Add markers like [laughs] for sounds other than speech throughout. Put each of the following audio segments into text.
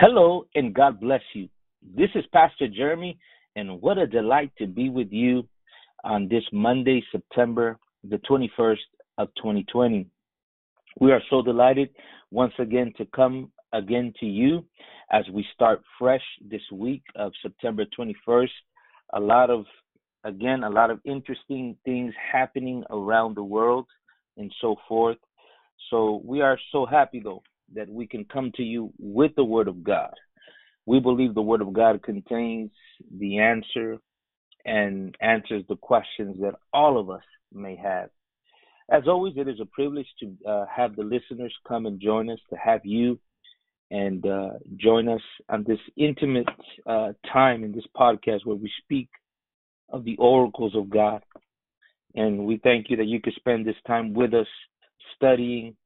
Hello and God bless you. This is Pastor Jeremy, and what a delight to be with you on this Monday, September the 21st of 2020. We are so delighted once again to come again to you as we start fresh this week of September 21st. A lot of, again, a lot of interesting things happening around the world and so forth. So we are so happy though that we can come to you with the Word of God. We believe the Word of God contains the answer and answers the questions that all of us may have. As always, it is a privilege to uh, have the listeners come and join us, to have you and uh, join us on this intimate uh, time in this podcast where we speak of the oracles of God. And we thank you that you could spend this time with us studying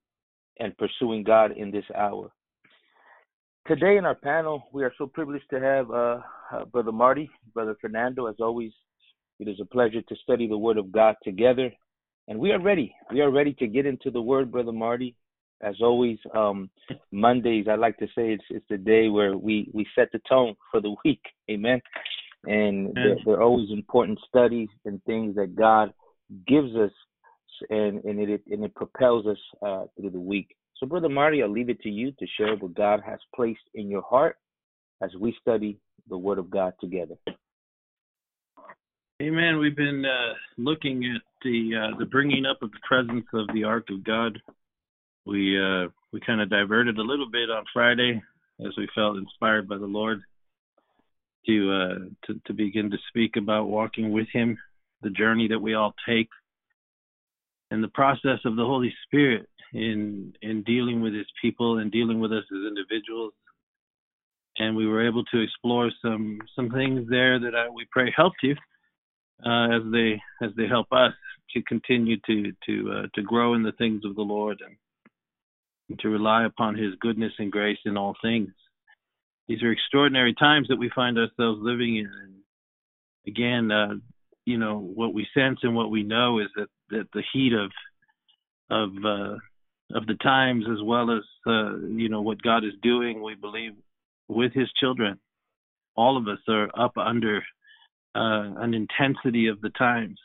and pursuing God in this hour. Today in our panel, we are so privileged to have uh, uh, Brother Marty, Brother Fernando. As always, it is a pleasure to study the Word of God together. And we are ready. We are ready to get into the Word, Brother Marty. As always, um, Mondays, I like to say it's, it's the day where we, we set the tone for the week. Amen. And they're, they're always important studies and things that God gives us and and it and it propels us uh, through the week. So, Brother Marty, I'll leave it to you to share what God has placed in your heart as we study the Word of God together. Amen. We've been uh, looking at the uh, the bringing up of the presence of the Ark of God. We uh, we kind of diverted a little bit on Friday as we felt inspired by the Lord to uh, to to begin to speak about walking with Him, the journey that we all take and the process of the Holy Spirit in in dealing with His people and dealing with us as individuals. And we were able to explore some some things there that I, we pray helped you uh, as they as they help us to continue to to uh, to grow in the things of the Lord and, to rely upon His goodness and grace in all things. These are extraordinary times that we find ourselves living in. And again, uh, you know what we sense and what we know is that that the heat of of uh, of the times as well as uh, you know what God is doing, we believe with His children. All of us are up under uh, an intensity of the times.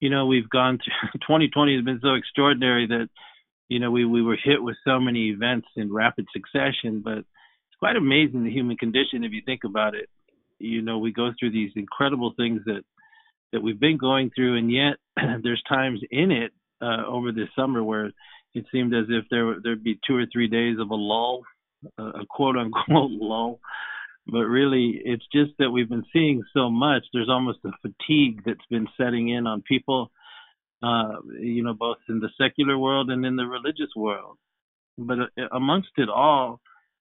You know, we've gone through [laughs] 2020 has been so extraordinary that you know we we were hit with so many events in rapid succession, but it's quite amazing the human condition if you think about it. You know, we go through these incredible things that that we've been going through, and yet [clears throat] there's times in it uh, over this summer where it seemed as if there there'd be two or three days of a lull, a quote unquote [laughs] lull. But really, it's just that we've been seeing so much. There's almost a fatigue that's been setting in on people, uh, you know, both in the secular world and in the religious world. But uh, amongst it all,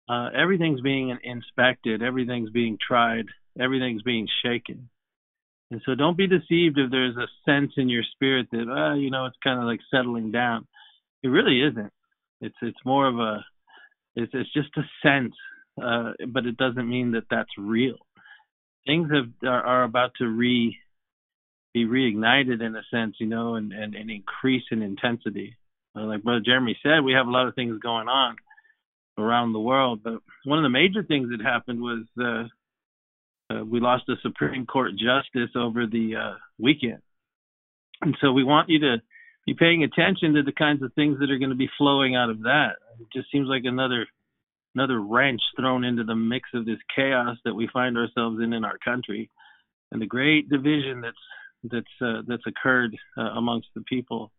uh, everything's being inspected, everything's being tried, everything's being shaken. And so don't be deceived if there's a sense in your spirit that, uh, you know, it's kind of like settling down. It really isn't. It's it's more of a, it's it's just a sense, uh, but it doesn't mean that that's real. Things have are, are about to re, be reignited in a sense, you know, and and, and increase in intensity. Uh, like Brother Jeremy said, we have a lot of things going on around the world, but one of the major things that happened was. Uh, uh, we lost a Supreme Court justice over the uh, weekend, and so we want you to be paying attention to the kinds of things that are going to be flowing out of that. It just seems like another another wrench thrown into the mix of this chaos that we find ourselves in in our country, and the great division that's that's uh, that's occurred uh, amongst the people.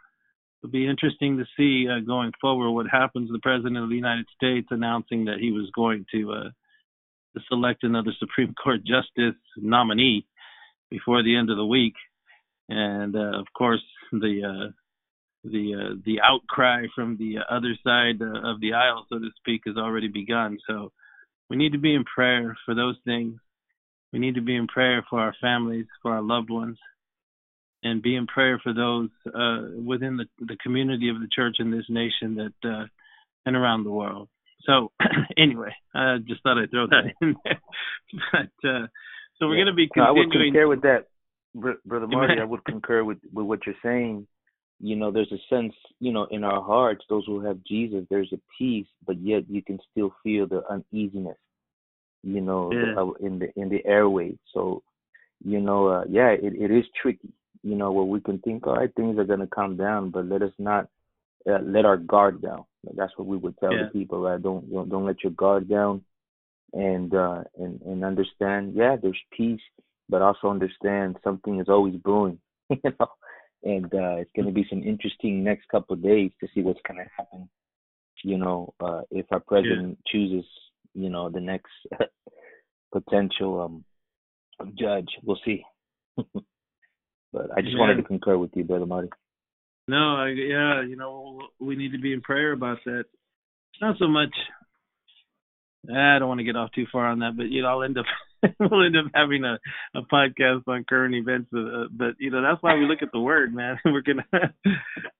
It'll be interesting to see uh, going forward what happens. The president of the United States announcing that he was going to uh, to select another Supreme [laughs] Court justice nominee before the end of the week, and uh, of course the uh, the uh, the outcry from the other side uh, of the aisle, so to speak, has already begun. So we need to be in prayer for those things. We need to be in prayer for our families, for our loved ones, and be in prayer for those uh, within the, the community of the church in this nation that uh, and around the world. So [clears throat] anyway, I just thought I'd throw that in there. [laughs] but uh, so we're yeah. going to be continuing. No, I would concur with that, Brother Marty. I would concur with with what you're saying. you know, there's a sense, you know, in our hearts, those who have Jesus, there's a peace, but yet you can still feel the uneasiness, you know, yeah. in the in the airways. So, you know, uh, yeah, it, it is tricky, you know, where we can think, all right, things are gonna calm down, but let us not uh, let our guard down. That's what we would tell yeah. the people, right? Don't, don't don't let your guard down, and uh, and and understand. Yeah, there's peace, but also understand something is always brewing. [laughs] you know, and uh, it's going to be some interesting next couple of days to see what's going to happen. You know, uh, if our president yeah. chooses, you know, the next [laughs] potential um, judge, we'll see. [laughs] but I just yeah. wanted to concur with you, brother Marty. No, I, yeah, you know, we need to be in prayer about that. It's Not so much. I don't want to get off too far on that, but you know, I'll end up [laughs] we'll end up having a a podcast on current events. Uh, but you know, that's why we look at the word, man. [laughs] we're gonna [laughs]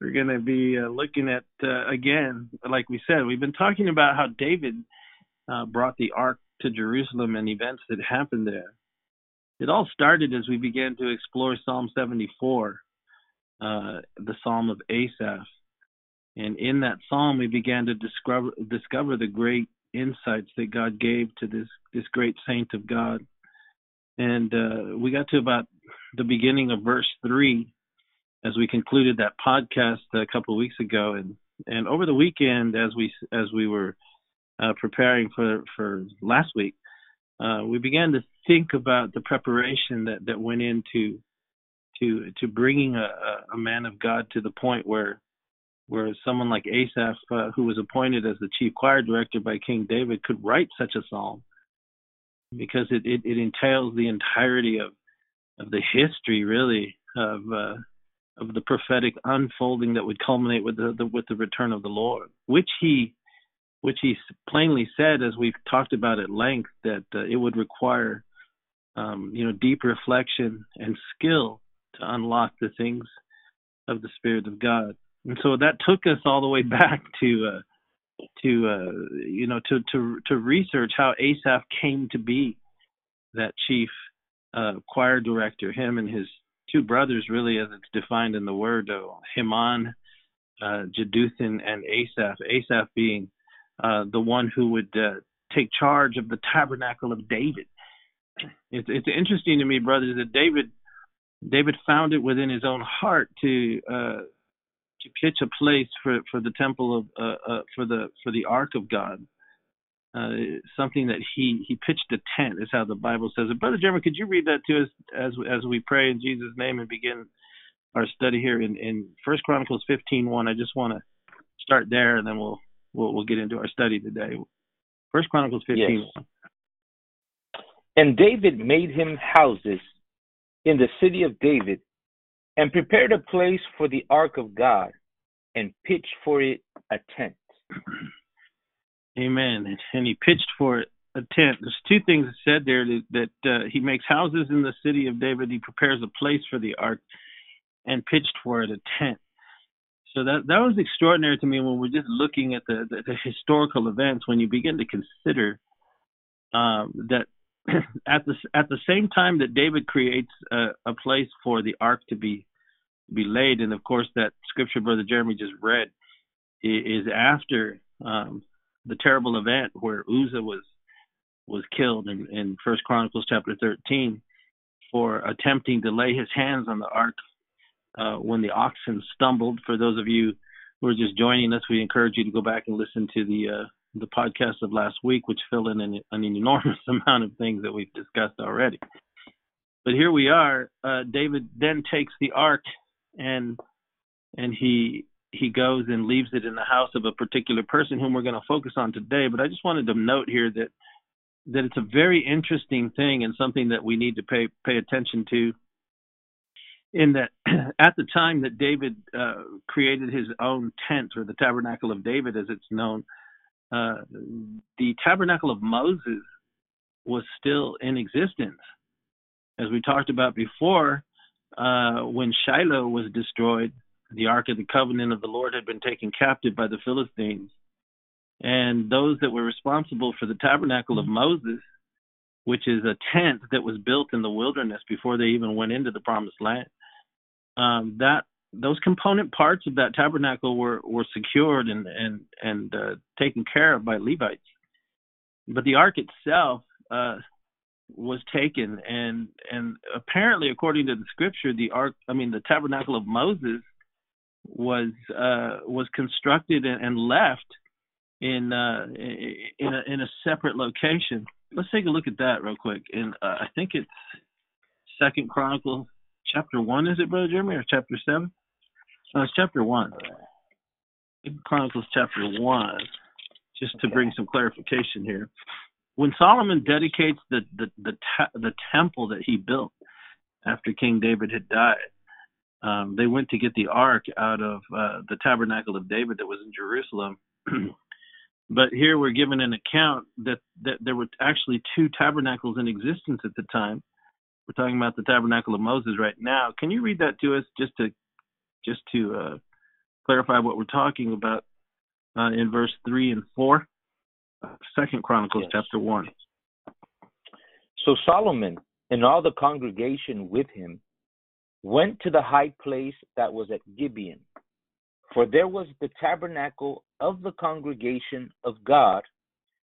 we're gonna be uh, looking at uh, again, like we said, we've been talking about how David uh, brought the ark to Jerusalem and events that happened there. It all started as we began to explore Psalm 74 uh, the Psalm of Asaph. And in that psalm, we began to discover discover the great insights that God gave to this this great saint of God. And uh, we got to about the beginning of verse three as we concluded that podcast a couple of weeks ago. And and over the weekend, as we as we were uh, preparing for for last week, uh, we began to think about the preparation that that went into to to bringing a, a man of God to the point where where someone like Asaph, uh, who was appointed as the chief choir director by King David, could write such a psalm. Because it, it, it entails the entirety of of the history, really, of uh, of the prophetic unfolding that would culminate with the, the, with the return of the Lord, which he which he plainly said, as we've talked about at length, that uh, it would require um, you know deep reflection and skill to unlock the things of the Spirit of God. And so that took us all the way [laughs] back to uh, to uh, you know to to to research how Asaph came to be that chief uh, choir director. Him and his two brothers, really, as it's defined in the word, uh, Heman, uh, Jeduthun, and Asaph. Asaph being uh, the one who would uh, take charge of the tabernacle of David. It's it's interesting to me, brothers, that David David found it within his own heart to uh, to pitch a place for for the temple of uh, uh, for the for the ark of God. Uh, something that he he pitched a tent is how the Bible says it. Brother Jeremy, could you read that to us as as we pray in Jesus' name and begin our study here in in First Chronicles 15:1. I just want to start there and then we'll we'll we'll get into our study today. First Chronicles 15:1. Yes. And David made him houses in the city of David, and prepared a place for the ark of God, and pitched for it a tent. Amen. And he pitched for it a tent. There's two things said there that, that uh, he makes houses in the city of David. He prepares a place for the ark, and pitched for it a tent. So that that was extraordinary to me when we're just looking at the, the, the historical events. When you begin to consider um, that [clears throat] at the at the same time that David creates a, a place for the ark to be be laid, and of course that scripture Brother Jeremy just read is after um, the terrible event where Uzzah was was killed in, in First Chronicles chapter 13 for attempting to lay his hands on the ark uh, when the oxen stumbled. For those of you who are just joining us, we encourage you to go back and listen to the uh, the podcast of last week, which fill in an, an enormous [laughs] amount of things that we've discussed already. But here we are. Uh, David then takes the ark and and he he goes and leaves it in the house of a particular person whom we're going to focus on today. But I just wanted to note here that that it's a very interesting thing and something that we need to pay pay attention to. In that, [clears throat] at the time that David uh, created his own tent or the tabernacle of David, as it's known, uh, the tabernacle of Moses was still in existence. As we talked about before, uh, when Shiloh was destroyed, the Ark of the Covenant of the Lord had been taken captive by the Philistines. And those that were responsible for the tabernacle of Moses, which is a tent that was built in the wilderness before they even went into the promised land, um, that those component parts of that tabernacle were were secured and and and uh, taken care of by Levites. But the ark itself uh, was taken, and and apparently, according to the scripture, the ark, I mean, the tabernacle of Moses, was uh, was constructed and, and left in uh, in a, in a separate location. Let's take a look at that real quick. And uh, I think it's Second Chronicles chapter one, is it, Brother Jeremy, or chapter seven? Chapter one. Chronicles chapter one, just to bring some clarification here. When Solomon dedicates the the the, the temple that he built after King David had died, um, they went to get the ark out of uh, the tabernacle of David that was in Jerusalem. [clears throat] but here we're given an account that that there were actually two tabernacles in existence at the time. We're talking about the tabernacle of Moses right now. Can you read that to us just to just to uh, clarify what we're talking about uh, in verse three and four, Second Chronicles yes. chapter one. So Solomon and all the congregation with him went to the high place that was at Gibeon, for there was the tabernacle of the congregation of God,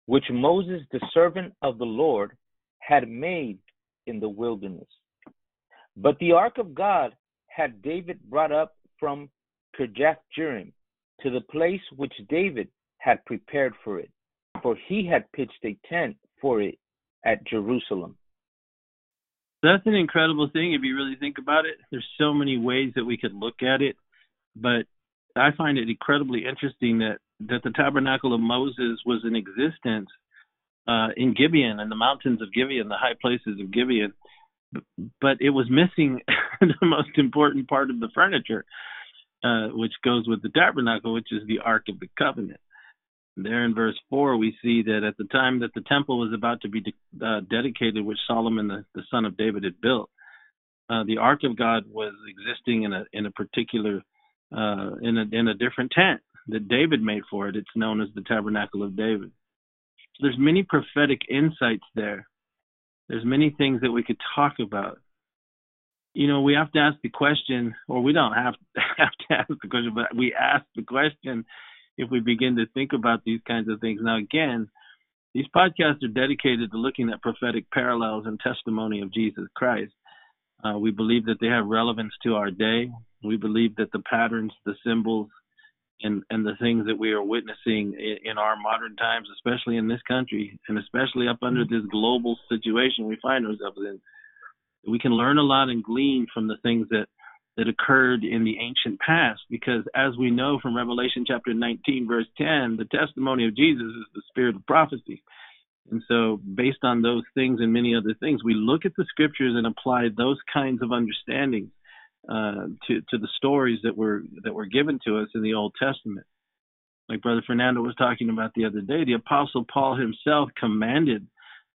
which Moses the servant of the Lord had made in the wilderness. But the ark of God had David brought up from Kirjath Jearim to the place which David had prepared for it, for he had pitched a tent for it at Jerusalem. That's an incredible thing if you really think about it. There's so many ways that we could look at it, but I find it incredibly interesting that that the tabernacle of Moses was in existence uh, in Gibeon and the mountains of Gibeon, the high places of Gibeon, but it was missing [laughs] the most important part of the furniture, uh, which goes with the tabernacle, which is the Ark of the Covenant. There in verse 4, we see that at the time that the temple was about to be de- uh, dedicated, which Solomon, the, the, son of David, had built, uh, the Ark of God was existing in a in a particular uh, in a in a different tent that David made for it. It's known as the Tabernacle of David. There's many prophetic insights there. There's many things that we could talk about. You know, we have to ask the question, or we don't have to, [laughs] have to ask the question, but we ask the question if we begin to think about these kinds of things. Now, again, these podcasts are dedicated to looking at prophetic parallels and testimony of Jesus Christ. Uh, we believe that they have relevance to our day. We believe that the patterns, the symbols, and and the things that we are witnessing in, in our modern times, especially in this country, and especially up under this global situation we find ourselves in, we can learn a lot and glean from the things that that occurred in the ancient past because as we know from revelation chapter 19 verse 10 the testimony of jesus is the spirit of prophecy and so based on those things and many other things we look at the scriptures and apply those kinds of understandings uh, to to the stories that were that were given to us in the Old Testament. Like Brother Fernando was talking about the other day, the Apostle Paul himself commanded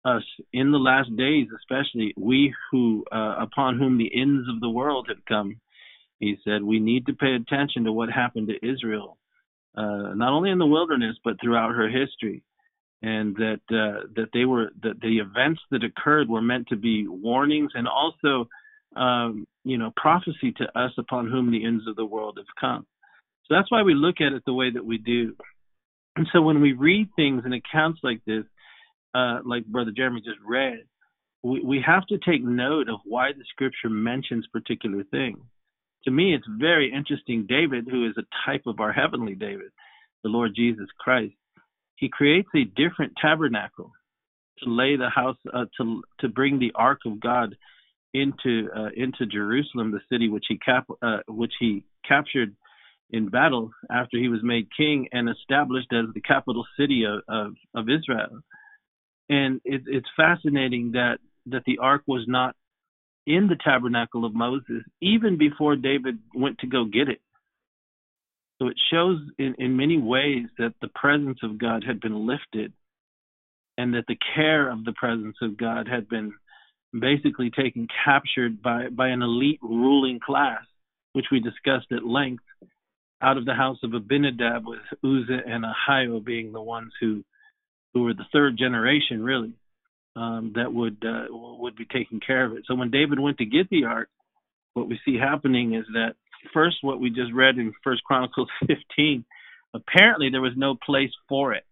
us in the last days, especially we who uh, upon whom the ends of the world have come. He said we need to pay attention to what happened to Israel, uh, not only in the wilderness but throughout her history, and that uh, that they were that the events that occurred were meant to be warnings and also um, you know, prophecy to us upon whom the ends of the world have come. So that's why we look at it the way that we do. And so when we read things and accounts like this, uh, like Brother Jeremy just read, we, we have to take note of why the scripture mentions particular things. To me, it's very interesting. David, who is a type of our heavenly David, the Lord Jesus Christ, he creates a different tabernacle to lay the house, uh, to to bring the ark of God into uh, into Jerusalem, the city which he cap uh, which he captured in battle after he was made king and established as the capital city of of, of Israel. And it, it's fascinating that that the ark was not in the tabernacle of Moses even before David went to go get it. So it shows in, in many ways that the presence of God had been lifted and that the care of the presence of God had been basically taken captured by, by an elite ruling class, which we discussed at length, out of the house of Abinadab, with Uzzah and Ahio being the ones who who were the third generation, really, um, that would uh, would be taking care of it. So when David went to get the ark, what we see happening is that first what we just read in First Chronicles [laughs] 15. Apparently, there was no place for it.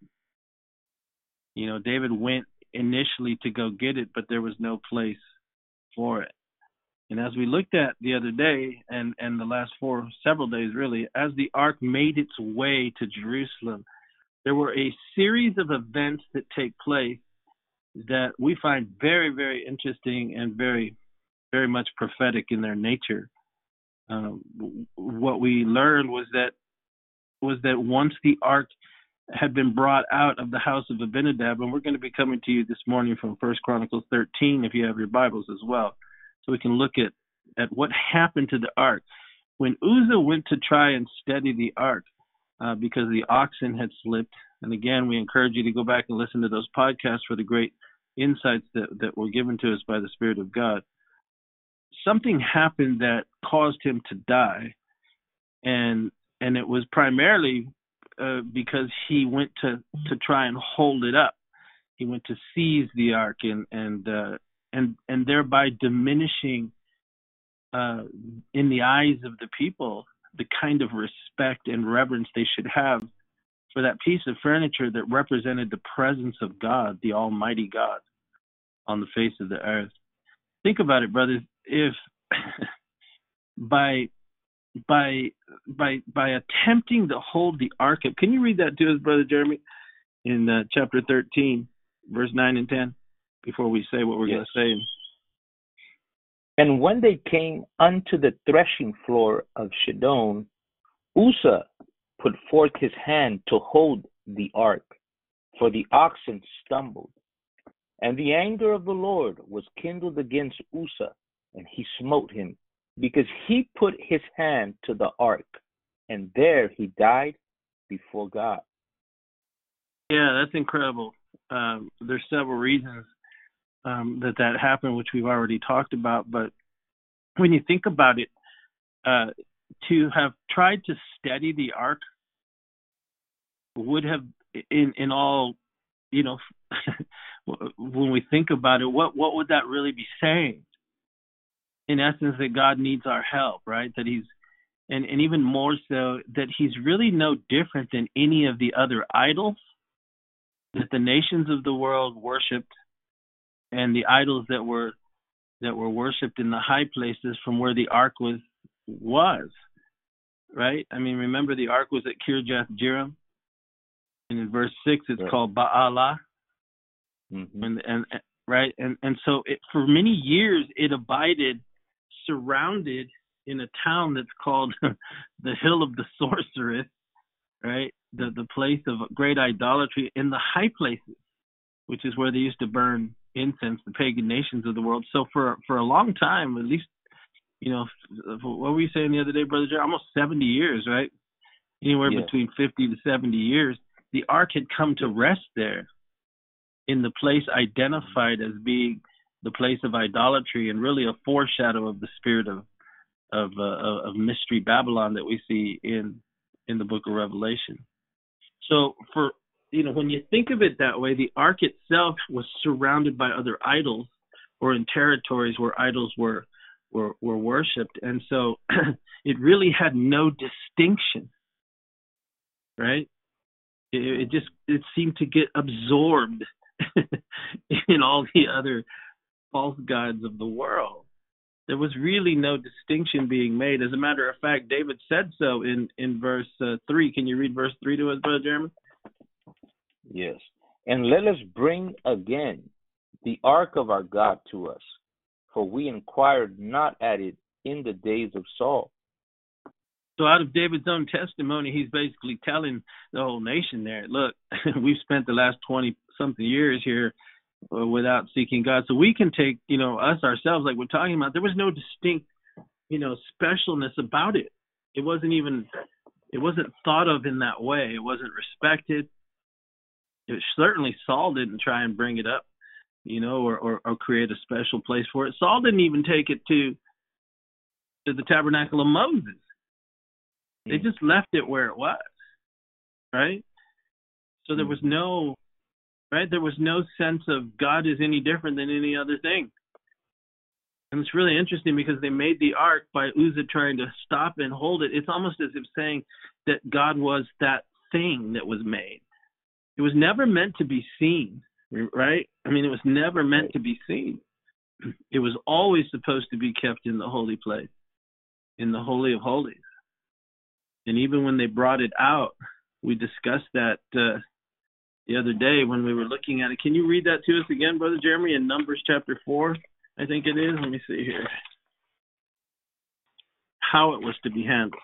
You know, David went initially to go get it, but there was no place for it. And as we looked at the other day, and and the last four several days really, as the ark made its way to Jerusalem, there were a series of events that take place that we find very very interesting and very very much prophetic in their nature. Um, what we learned was that was that once the ark had been brought out of the house of Abinadab, and we're going to be coming to you this morning from First Chronicles 13, if you have your Bibles as well, so we can look at at what happened to the ark when Uzzah went to try and steady the ark uh, because the oxen had slipped. And again, we encourage you to go back and listen to those podcasts for the great insights that that were given to us by the Spirit of God something happened that caused him to die, and and it was primarily uh, because he went to to try and hold it up. He went to seize the ark and and uh, and and thereby diminishing uh, in the eyes of the people the kind of respect and reverence they should have for that piece of furniture that represented the presence of God, the Almighty God, on the face of the earth. Think about it, brothers if [clears throat] by by by by attempting to hold the ark up. Can you read that to us, brother Jeremy, in uh, chapter thirteen, verse nine and ten, before we say what we're yes. going to say? And when they came unto the threshing floor of Chidon, Uzzah put forth his hand to hold the ark, for the oxen stumbled. And the anger of the Lord was kindled against Uzzah, and he smote him, because he put his hand to the ark, and there he died before God. Yeah, that's incredible. Um, there's several reasons um, that that happened, which we've already talked about. But when you think about it, uh, to have tried to steady the ark would have, in in all, you know, [laughs] when we think about it, what what would that really be saying? in essence that God needs our help, right? That he's and, and even more so that he's really no different than any of the other idols that the nations of the world worshipped and the idols that were that were worshipped in the high places from where the ark was was right? I mean remember the ark was at kirjath jearim? And in verse 6 it's called baalah mm-hmm. and, and right? And and so it, for many years it abided surrounded in a town that's called [laughs] the Hill of the Sorceress, right? The the place of great idolatry in the high places, which is where they used to burn incense, the pagan nations of the world. So for for a long time, at least, you know, what were you saying the other day, brother? Joe? Almost seventy years, right? Anywhere yeah. between fifty to seventy years, the ark had come to rest there, in the place identified as being the place of idolatry and really a foreshadow of the spirit of of uh, of mystery Babylon that we see in in the book of Revelation. So for you know when you think of it that way, the ark itself was surrounded by other idols or in territories where idols were were were worshipped, and so [clears throat] it really had no distinction, right? It, it just it seemed to get absorbed [laughs] in all the other false gods of the world. There was really no distinction being made. As a matter of fact, David said so in in verse uh, three. Can you read verse three to us, brother Jeremy? Yes. And let us bring again the ark of our God to us, for we inquired not at it in the days of Saul. So, out of David's own testimony, he's basically telling the whole nation there, look, [laughs] we've spent the last 20 something years here uh, without seeking God. So we can take, you know, us ourselves, like we're talking about. There was no distinct, you know, specialness about it. It wasn't even, it wasn't thought of in that way. It wasn't respected. It certainly Saul didn't try and bring it up, you know, or, or, or create a special place for it. Saul didn't even take it to to the tabernacle of Moses. They just left it where it was, right? So there hmm. was no right? There was no sense of God is any different than any other thing. And it's really interesting because they made the ark by Uzzah trying to stop and hold it. It's almost as if saying that God was that thing that was made. It was never meant to be seen, right? I mean, it was never meant to be seen. [clears throat] It was always supposed to be kept in the holy place, in the Holy of Holies. And even when they brought it out, we discussed that uh, the other day when we were looking at it. Can you read that to us again, Brother Jeremy, in Numbers chapter 4? I think it is. Let me see here. How it was to be handled.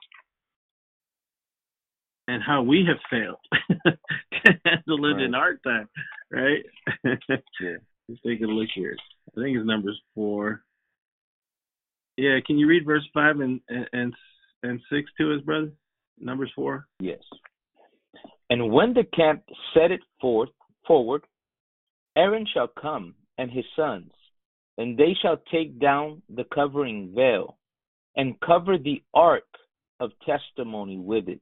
And how we have failed [laughs] to handle it right. in our time, right? [laughs] yeah. Let's take a look here. I think it's numbers four. Yeah, can you read verse five and and and six to us, brother? Numbers four. Yes. And when the camp set it forth forward, Aaron shall come and his sons, and they shall take down the covering veil, and cover the ark of testimony with it,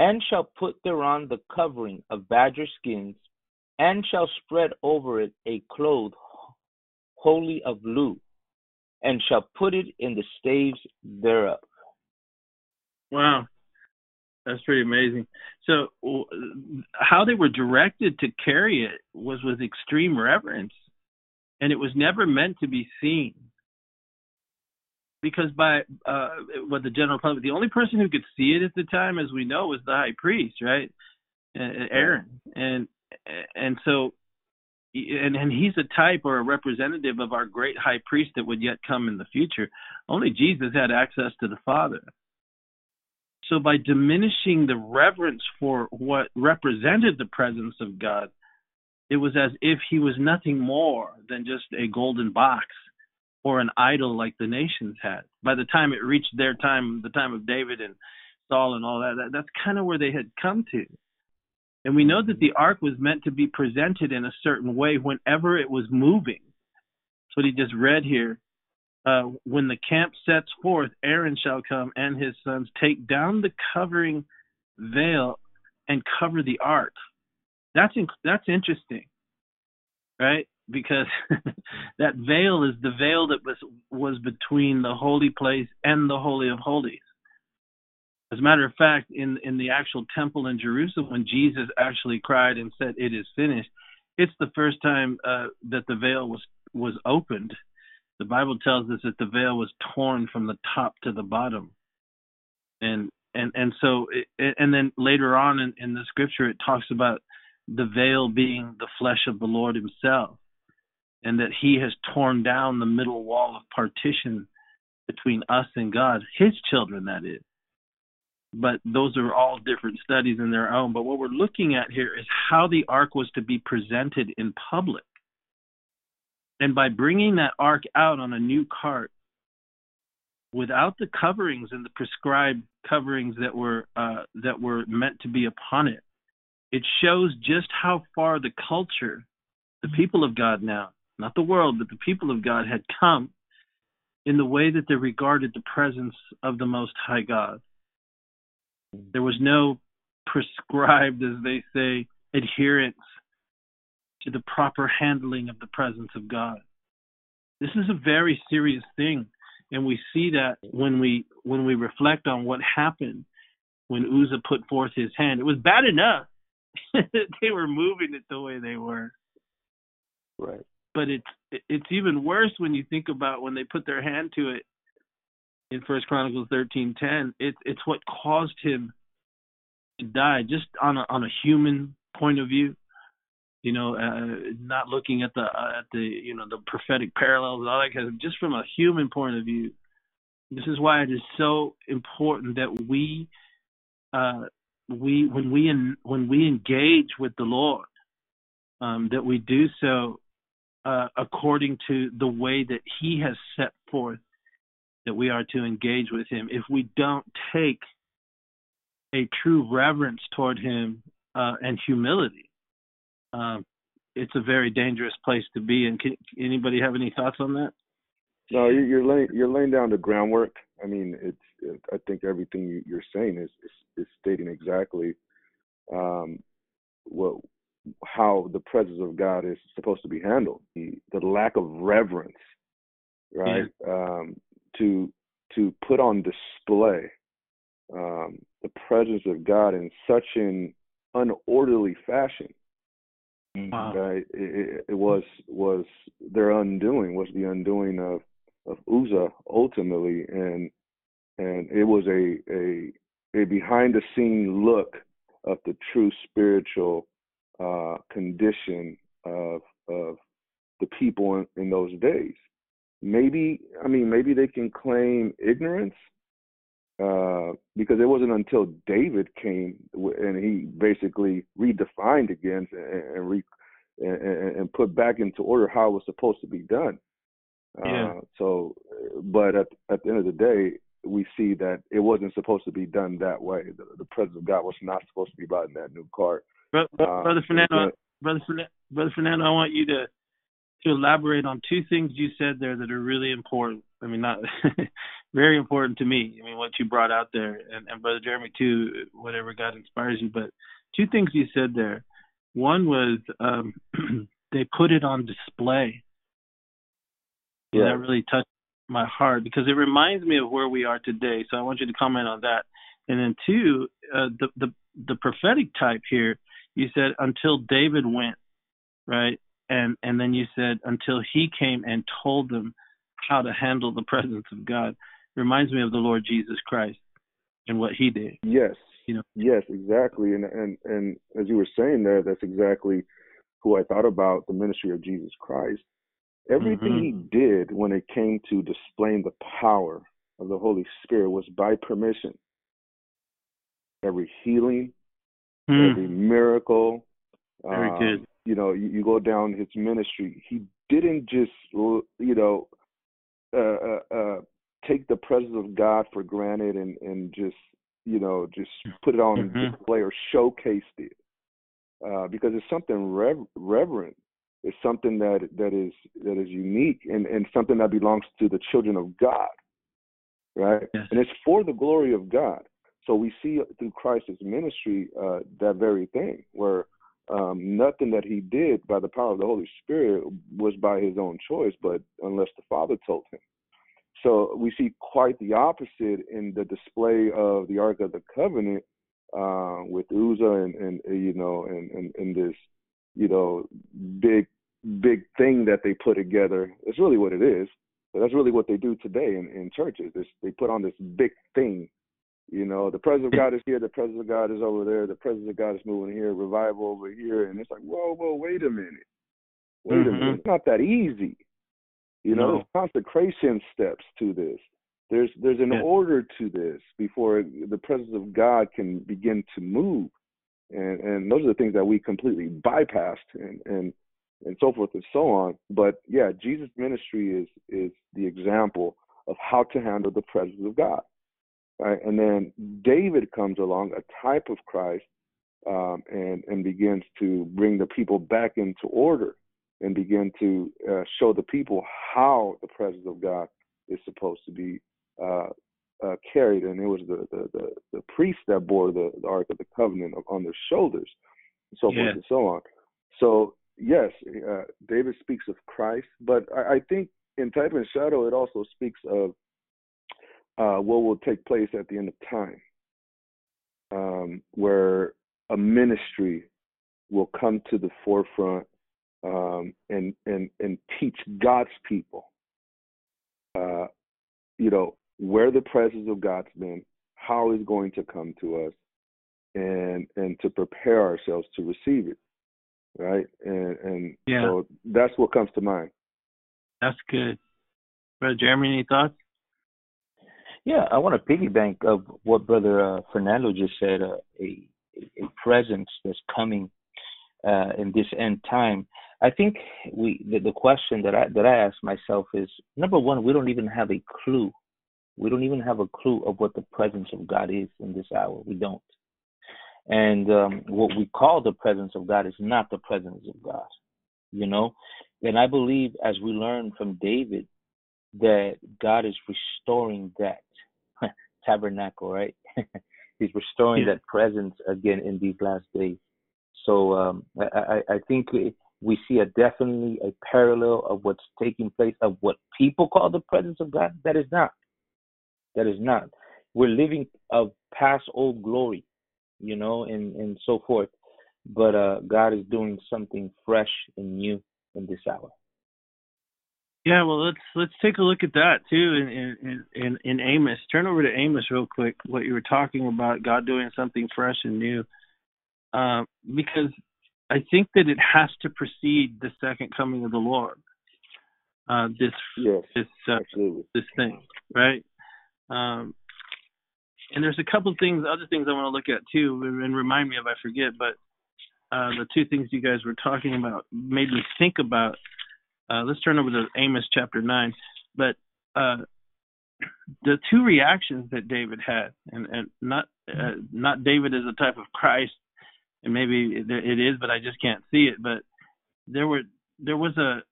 and shall put thereon the covering of badger skins, and shall spread over it a cloth wholly of blue, and shall put it in the staves thereof. Wow, that's pretty amazing. So, how they were directed to carry it was with extreme reverence and it was never meant to be seen because by uh what the general public the only person who could see it at the time as we know was the high priest right? Aaron. And and so and and he's a type or a representative of our great high priest that would yet come in the future. Only jesus had access to the father. So by diminishing the reverence for what represented the presence of god it was as if he was nothing more than just a golden box or an idol like the nations had. By the time it reached their time, the time of David and Saul and all that, that that's kind of where they had come to. And we know that the ark was meant to be presented in a certain way whenever it was moving. That's what he just read here. Uh, when the camp sets forth, Aaron shall come and his sons take down the covering veil and cover the ark. That's in, that's interesting, right? Because [laughs] that veil is the veil that was was between the holy place and the holy of holies. As a matter of fact, in in the actual temple in Jerusalem, when Jesus actually cried and said, "It is finished," it's the first time uh, that the veil was was opened. The Bible tells us that the veil was torn from the top to the bottom, and and and so it, and then later on in, in the scripture it talks about the veil being the flesh of the Lord Himself, and that He has torn down the middle wall of partition between us and God, His children, that is. But those are all different studies in their own. But what we're looking at here is how the ark was to be presented in public. And by bringing that ark out on a new cart, without the coverings and the prescribed coverings that were uh, that were meant to be upon it, it shows just how far the culture, the people of God now, not the world, but the people of God had come in the way that they regarded the presence of the Most High God. There was no prescribed, as they say, adherence to the proper handling of the presence of God. This is a very serious thing, and we see that when we when we reflect on what happened when Uzzah put forth his hand. It was bad enough [laughs] that they were moving it the way they were. Right. But it's it's even worse when you think about when they put their hand to it in First Chronicles thirteen ten. It's it's what caused him to die, just on a on a human point of view. You know, uh, not looking at the uh, at the you know the prophetic parallels and all that kind of just from a human point of view. This is why it is so important that we uh, we when we in, when we engage with the Lord, um, that we do so uh, according to the way that He has set forth that we are to engage with Him. If we don't take a true reverence toward Him uh, and humility, um, it's a very dangerous place to be. And can anybody have any thoughts on that? No, you're laying you're laying down the groundwork. I mean, it's I think everything you're saying is is, is stating exactly um, what how the presence of God is supposed to be handled. The, the lack of reverence right? Yeah. Um, to to put on display um, the presence of God in such an unorderly fashion. Wow. Right? It, it, was was their undoing was the undoing of of Uzzah ultimately, and and it was a a a behind the scene look of the true spiritual uh, condition of of the people in, in those days. Maybe I mean maybe they can claim ignorance uh, because it wasn't until David came and he basically redefined again and and, re, and, and put back into order how it was supposed to be done. Yeah. Uh, so, but at at the end of the day, we see that it wasn't supposed to be done that way. The, the presence of God was not supposed to be brought in that new cart. Brother, uh, Brother Fernando, Brother Fernando, Brother Fernando, I want you to to elaborate on two things you said there that are really important. I mean, not [laughs] very important to me. I mean, what you brought out there, and, and Brother Jeremy too. Whatever God inspires you, but two things you said there. One was um, [clears throat] they put it on display. Yeah. And that really touched my heart because it reminds me of where we are today. So I want you to comment on that. And then two, uh, the the the prophetic type here. You said until David went, right? And and then you said until he came and told them how to handle the [laughs] presence of God. Reminds me of the Lord Jesus Christ and what he did. Yes. You know. Yes, exactly. And and and as you were saying there, that's exactly who I thought about the ministry of Jesus Christ. Everything mm-hmm. he did when it came to displaying the power of the Holy Spirit was by permission. Every healing, mm. every miracle. Very um, good. You know, you, you, go down his ministry. He didn't just, you know, uh, uh, uh, take the presence of God for granted and and just, you know, just put it on mm-hmm. display or showcased it. Uh, because it's something rev- reverent It's something that that is that is unique and, and something that belongs to the children of God, right? Yes. And it's for the glory of God. So we see through Christ's ministry uh, that very thing, where um, nothing that he did by the power of the Holy Spirit was by his own choice, but unless the Father told him. So we see quite the opposite in the display of the Ark of the Covenant uh, with Uzzah and, and you know and, and, and this you know, big big thing that they put together. It's really what it is. But that's really what they do today in, in churches. This, they put on this big thing. You know, the presence of God is here, the presence of God is over there, the presence of God is moving here, revival over here, and it's like, whoa, whoa, wait a minute. Wait mm-hmm. a minute. It's not that easy. You know, no. there's consecration steps to this. There's there's an yeah. order to this before the presence of God can begin to move and and those are the things that we completely bypassed and and and so forth and so on. But yeah, Jesus' ministry is is the example of how to handle the presence of God. Right? And then David comes along, a type of Christ, um, and and begins to bring the people back into order and begin to uh, show the people how the presence of God is supposed to be uh, uh, carried, and it was the, the, the, the priest that bore the, the Ark of the Covenant on their shoulders, and so yeah. forth and so on. So yes, uh, David speaks of Christ, but I, I think in Type and Shadow it also speaks of uh, what will take place at the end of time, um, where a ministry will come to the forefront um, and and and teach God's people. Uh, you know, where the presence of God's been, how it's going to come to us, and and to prepare ourselves to receive it, right? And and yeah. so that's what comes to mind. That's good, Brother Jeremy. Any thoughts? Yeah, I want to piggyback of what Brother uh, Fernando just said. Uh, a a presence that's coming uh, in this end time. I think we the, the question that I that I ask myself is number one, we don't even have a clue we don't even have a clue of what the presence of God is in this hour. We don't. And um, what we call the presence of God is not the presence of God, you know? And I believe, as we learn from David, that God is restoring that [laughs] tabernacle, right? [laughs] He's restoring yeah. that presence again in these last days. So um, I, I, I think we see a definitely a parallel of what's taking place of what people call the presence of God. That is not. That is not. We're living of past old glory, you know, and and so forth. But uh, God is doing something fresh and new in this hour. Yeah, well, let's let's take a look at that too in in in, in Amos. Turn over to Amos real quick. What you were talking about, God doing something fresh and new, uh, because I think that it has to precede the second coming of the Lord. Uh, this yes, this uh, this thing, right? Um, and there's a couple things, other things I want to look at too, and remind me if I forget. But uh, the two things you guys were talking about made me think about uh, let's turn over to Amos chapter 9. But uh, the two reactions that David had, and, and not uh, not David as a type of Christ, and maybe it is, but I just can't see it. But there were there was a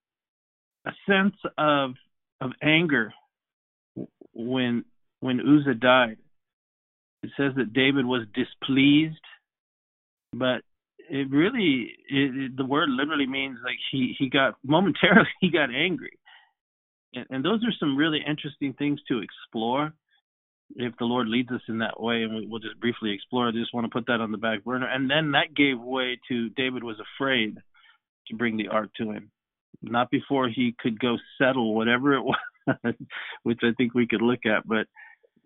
a sense of of anger when when Uzzah died. It says that David was displeased, but it really it, the word literally means like he he got [laughs] momentarily he got angry. And, and those are some really interesting things to explore. If the lord leads us in that way and we, we'll just briefly explore i just want to put that on the back burner. And then that gave way to david was afraid to bring the ark to him. Not before he could go settle whatever it [laughs] was which i think we could look at but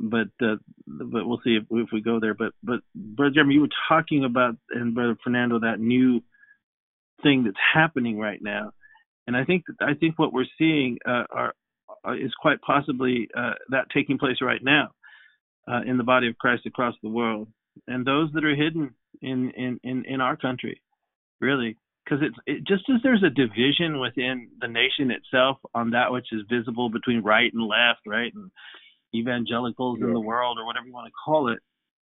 but uh, but we'll see if, if we go there. But but brother Jeremy, you were talking about and brother Fernando that new thing that's happening right now, and I think I think what we're seeing uh, are, are, is quite possibly uh, that taking place right now uh, in the body of Christ across the world, and those that are hidden in in in, in our country, really. Because it's it, just as there's a division within the nation itself on that which is visible between right and left, right, and evangelicals yeah. in the world or whatever you want to call it,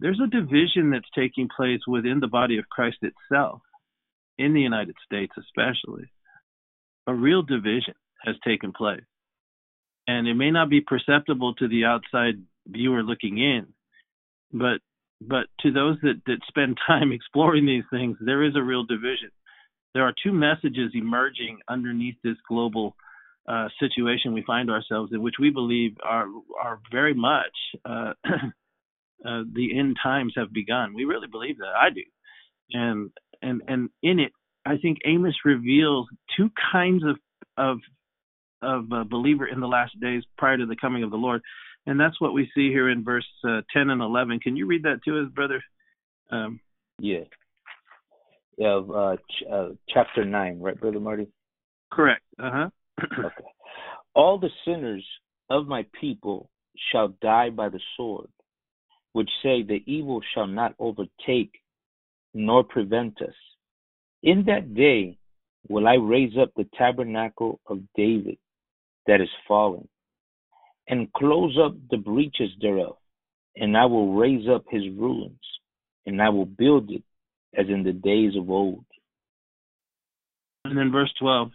there's a division that's taking place within the body of Christ itself, in the United States especially. A real division has taken place. And it may not be perceptible to the outside viewer looking in, but but to those that, that spend [laughs] time exploring these things, there is a real division. There are two messages emerging underneath this global uh, situation we find ourselves in, which we believe are are very much uh, [clears throat] uh, the end times have begun. We really believe that. I do, and and and in it, I think Amos reveals two kinds of of of a believer in the last days prior to the coming of the Lord, and that's what we see here in verse uh, ten and eleven. Can you read that to us, brother? Um, yeah. Yeah, uh, ch- uh, chapter nine, right, brother Marty? Correct. Uh huh okay. All the sinners of my people shall die by the sword, which say the evil shall not overtake nor prevent us. In that day will I raise up the tabernacle of David that is fallen, and close up the breaches thereof, and I will raise up his ruins, and I will build it as in the days of old. And then verse 12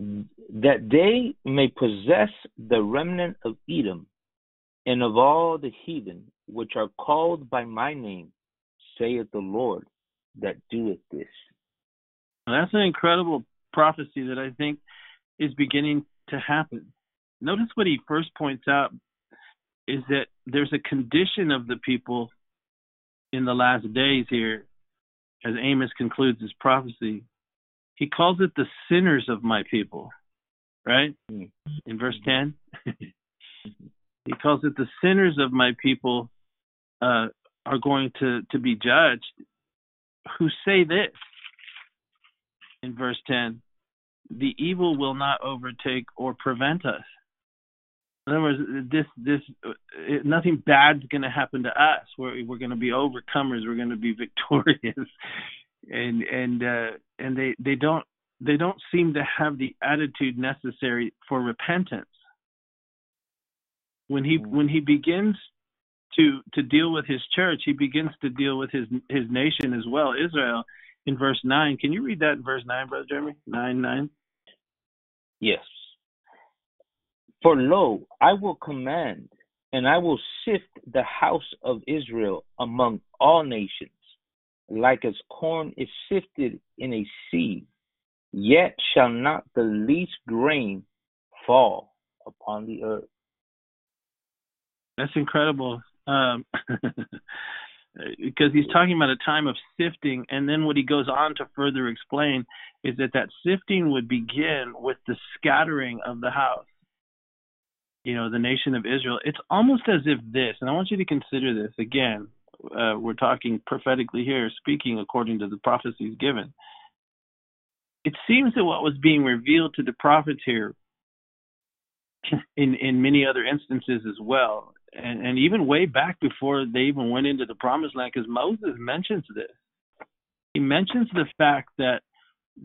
that they may possess the remnant of Edom and of all the heathen which are called by my name, saith the Lord that doeth this. That's an incredible prophecy that I think is beginning to happen. Notice what he first points out is that there's a condition of the people in the last days here, as Amos concludes his prophecy, he calls it the sinners of my people, right? Mm-hmm. In verse 10, [laughs] he calls it the sinners of my people uh, are going to, to be judged who say this in verse 10 the evil will not overtake or prevent us. In other words, this this uh, nothing bad's going to happen to us. We're we're going to be overcomers. We're going to be [laughs] victorious and and uh, and they they don't they don't seem to have the attitude necessary for repentance. When he when he begins to to deal with his church, he begins to deal with his his nation as well, Israel. In verse nine, can you read that in verse nine, brother Jeremy? Nine nine. Yes. For lo, I will command, and I will sift the house of Israel among all nations like as corn is sifted in a sieve, yet shall not the least grain fall upon the earth. That's incredible. Um, [laughs] because he's talking about a time of sifting, and then what he goes on to further explain is that that sifting would begin with the scattering of the house. You know, the nation of Israel. It's almost as if this, and I want you to consider this again. Uh, we're talking prophetically here, speaking according to the prophecies given. It seems that what was being revealed to the prophets here, in in many other instances as well, and, and even way back before they even went into the promised land, because Moses mentions this. He mentions the fact that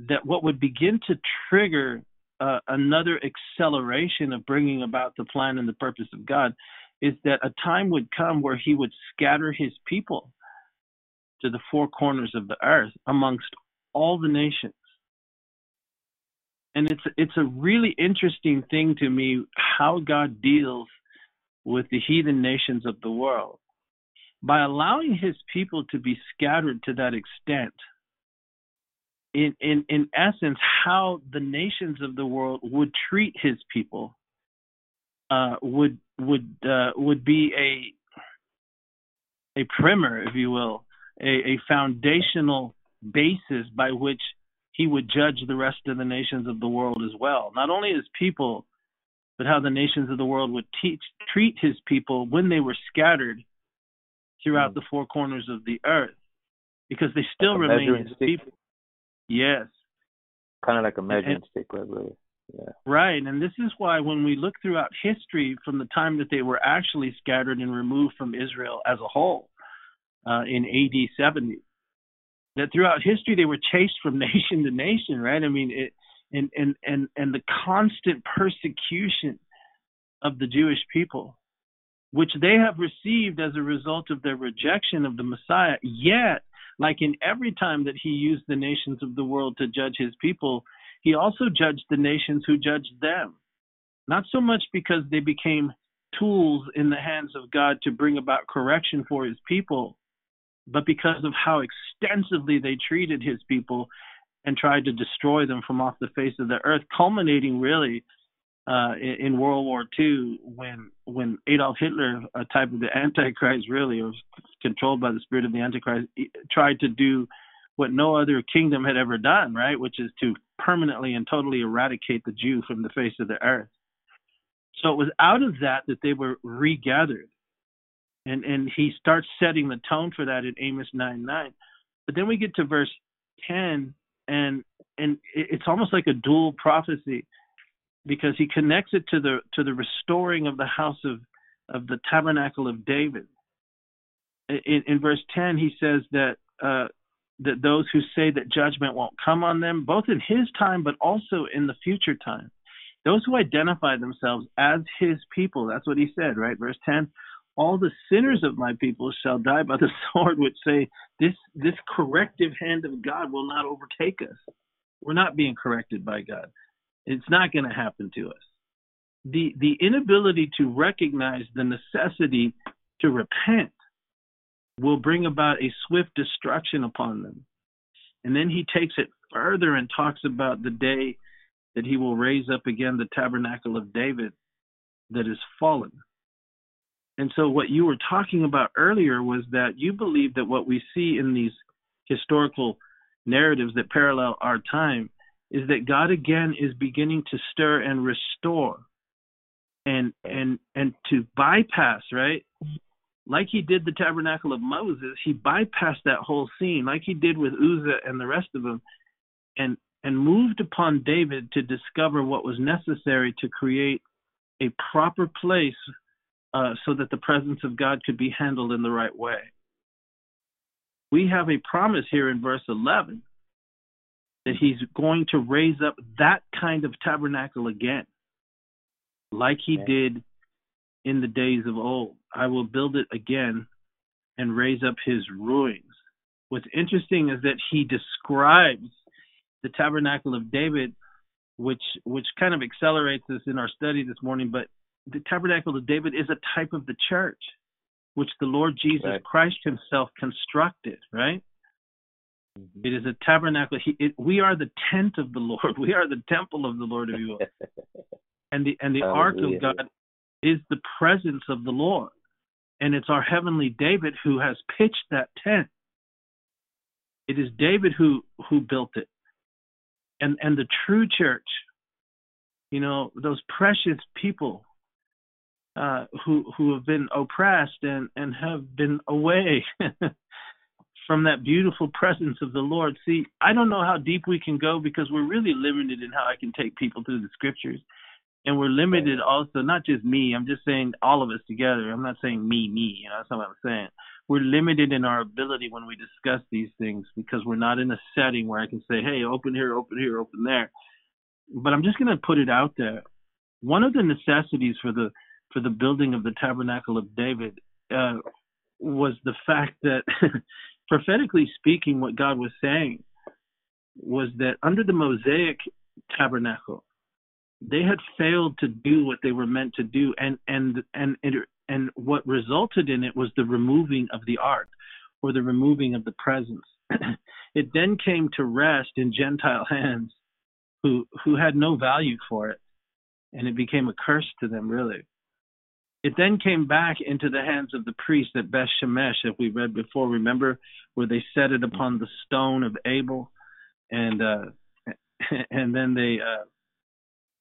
that what would begin to trigger uh, another acceleration of bringing about the plan and the purpose of God is that a time would come where He would scatter His people to the four corners of the earth amongst all the nations. And it's it's a really interesting thing to me how God deals with the heathen nations of the world. By allowing his people to be scattered to that extent, in, in, in essence, how the nations of the world would treat his people uh, would would uh, would be a a primer, if you will, a, a foundational basis by which he would judge the rest of the nations of the world as well. Not only his people, but how the nations of the world would teach, treat his people when they were scattered throughout mm. the four corners of the earth, because they still like remain his stick. people. Yes. Kind of like a measuring and, stick, right? Yeah. Right, and this is why when we look throughout history, from the time that they were actually scattered and removed from Israel as a whole, uh, in AD 70, that throughout history they were chased from [laughs] nation to nation. Right? I mean, it and and and and the constant persecution of the Jewish people, which they have received as a result of their rejection of the Messiah. Yet, like in every time that he used the nations of the world to judge his people, he also judged the nations who judged them. Not so much because they became tools in the hands of God to bring about correction for his people, but because of how extensively they treated his people and tried to destroy them from off the face of the earth, culminating really uh, in, in, World War II when when Adolf Hitler, a type of the Antichrist, really, or controlled by the spirit of the Antichrist, tried to do what no other kingdom had ever done, right? Which is to permanently and totally eradicate the Jew from the face of the earth. So it was out of that that they were regathered. And and he starts setting the tone for that in Amos 9 9. But then we get to verse 10 and and it's almost like a dual prophecy because he connects it to the to the restoring of the house of of the tabernacle of David. In, in verse 10, he says that uh, that those who say that judgment won't come on them, both in his time but also in the future time, those who identify themselves as his people, that's what he said, right? Verse 10, all the sinners of my people shall die by the [laughs] sword, which say, this, this corrective hand of God will not overtake us. We're not being corrected by God. It's not going to happen to us. The, the inability to recognize the necessity to repent will bring about a swift destruction upon them. And then he takes it further and talks about the day that he will raise up again the tabernacle of David that is fallen. And so, what you were talking about earlier was that you believe that what we see in these historical narratives that parallel our time is that God again is beginning to stir and restore and and and to bypass, right? Like he did the tabernacle of Moses, he bypassed that whole scene, like he did with Uzzah and the rest of them, and and moved upon David to discover what was necessary to create a proper place uh, so that the presence of God could be handled in the right way. We have a promise here in verse 11 that he's going to raise up that kind of tabernacle again, like he did in the days of old. I will build it again and raise up his ruins. What's interesting is that he describes the tabernacle of David, which which kind of accelerates this in our study this morning, but the tabernacle of David is a type of the church, which the Lord Jesus right. Christ himself constructed, right? Mm-hmm. It is a tabernacle. He, it, we are the tent of the Lord. [laughs] We are the temple of the Lord of you. [laughs] and the and the ark of God is the presence of the Lord. And it's our heavenly David who has pitched that tent. It is David who who built it. And and the true church, you know, those precious people uh, who who have been oppressed and and have been away [laughs] from that beautiful presence of the Lord. See, I don't know how deep we can go because we're really limited in how I can take people through the scriptures. And we're limited also, not just me, I'm just saying all of us together. I'm not saying me, me, you know, that's not what I'm saying. We're limited in our ability when we discuss these things because we're not in a setting where I can say, hey, open here, open here, open there. But I'm just going to put it out there. One of the necessities for the for the building of the tabernacle of David uh, was the fact that [laughs] prophetically speaking, what God was saying was that under the Mosaic tabernacle, they had failed to do what they were meant to do, and and and and what resulted in it was the removing of the ark, or the removing of the presence. [clears throat] it then came to rest in Gentile hands, who who had no value for it, and it became a curse to them, really. It then came back into the hands of the priest at Beth Shemesh, as we read before. Remember where they set it upon the stone of Abel, and uh, [laughs] and then they uh,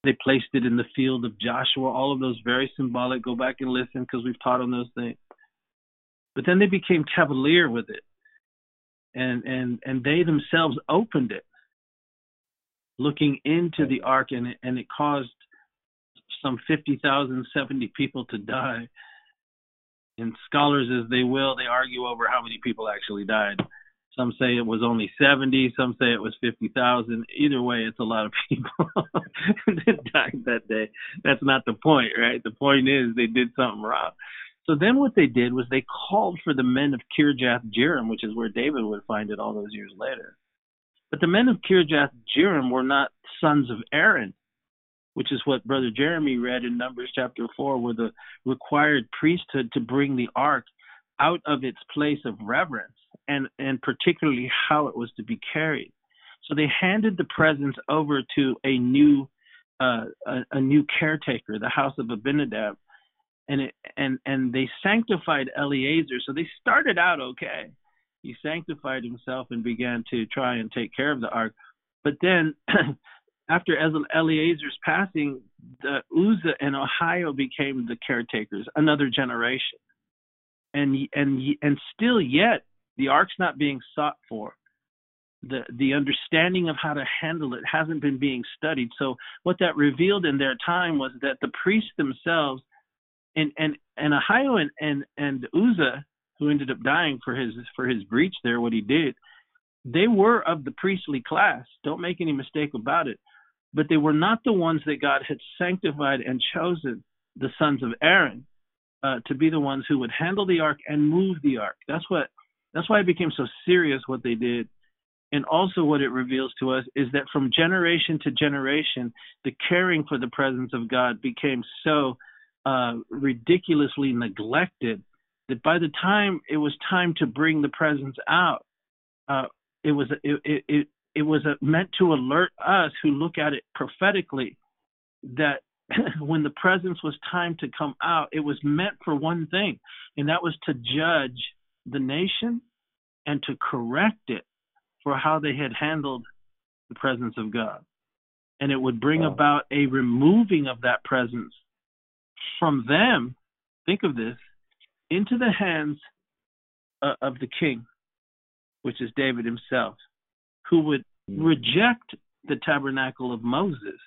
they placed it in the field of Joshua. All of those very symbolic. Go back and listen because we've taught on those things. But then they became cavalier with it, and and and they themselves opened it, looking into the ark, and it, and it caused some 50,000, 70 people to die. And scholars, as they will, they argue over how many people actually died. Some say it was only 70, some say it was 50,000. Either way, it's a lot of people [laughs] that died that day. That's not the point, right? The point is they did something wrong. So then what they did was they called for the men of Kirjath Jearim, which is where David would find it all those years later. But the men of Kirjath Jearim were not sons of Aaron which is what Brother Jeremy read in Numbers chapter 4, where the required priesthood to bring the ark out of its place of reverence and, and particularly how it was to be carried. So they handed the presents over to a new uh, a, a, new caretaker, the house of Abinadab, and it, and and they sanctified Eleazar. So they started out okay. He sanctified himself and began to try and take care of the ark. But then [clears throat] after Eleazar's passing, the Uzzah and Ahio became the caretakers, another generation. And and and still yet the ark's not being sought for. The the understanding of how to handle it hasn't been being studied. So what that revealed in their time was that the priests themselves and and and Ahio and and, and Uzzah, who ended up dying for his for his breach there, what he did, they were of the priestly class. Don't make any mistake about it but they were not the ones that God had sanctified and chosen, the sons of Aaron, uh, to be the ones who would handle the ark and move the ark. That's what. That's why it became so serious what they did. And also, what it reveals to us is that from generation to generation, the caring for the presence of God became so uh, ridiculously neglected that by the time it was time to bring the presence out, uh, it was it, it, it was a, meant to alert us who look at it prophetically that [clears throat] when the presence was time to come out, it was meant for one thing, and that was to judge the nation and to correct it for how they had handled the presence of God. And it would bring wow. about a removing of that presence from them, think of this, into the hands uh, of the king, which is David himself who would mm-hmm. reject the tabernacle of Moses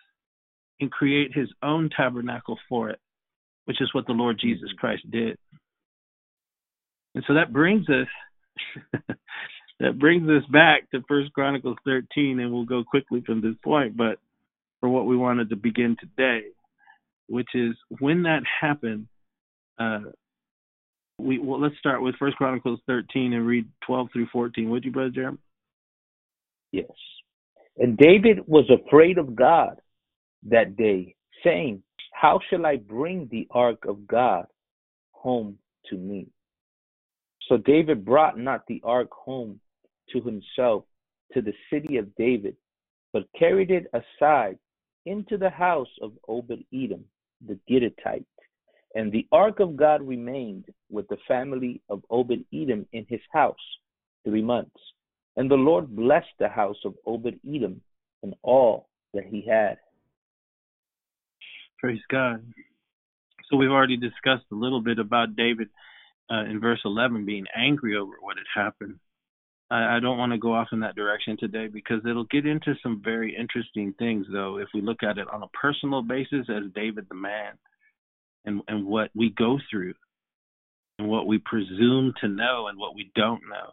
and create his own tabernacle for it, which is what the Lord Jesus mm-hmm. Christ did. And so that brings us [laughs] that brings us back to First Chronicles 13, and we'll go quickly from this point, but for what we wanted to begin today, which is when that happened. Uh, we well, let's start with First Chronicles 13 and read 12 through 14. Would you, Brother Jeremy? Yes. And David was afraid of God that day, saying, How shall I bring the ark of God home to me? So David brought not the ark home to himself to the city of David, but carried it aside into the house of Obed Edom the Gittite. And the ark of God remained with the family of Obed Edom in his house three months. And the Lord blessed the house of Obed Edom and all that he had. Praise God. So we've already discussed a little bit about David uh, in verse 11 being angry over what had happened. I, I don't want to go off in that direction today because it'll get into some very interesting things, though, if we look at it on a personal basis as David the man and, and what we go through and what we presume to know and what we don't know.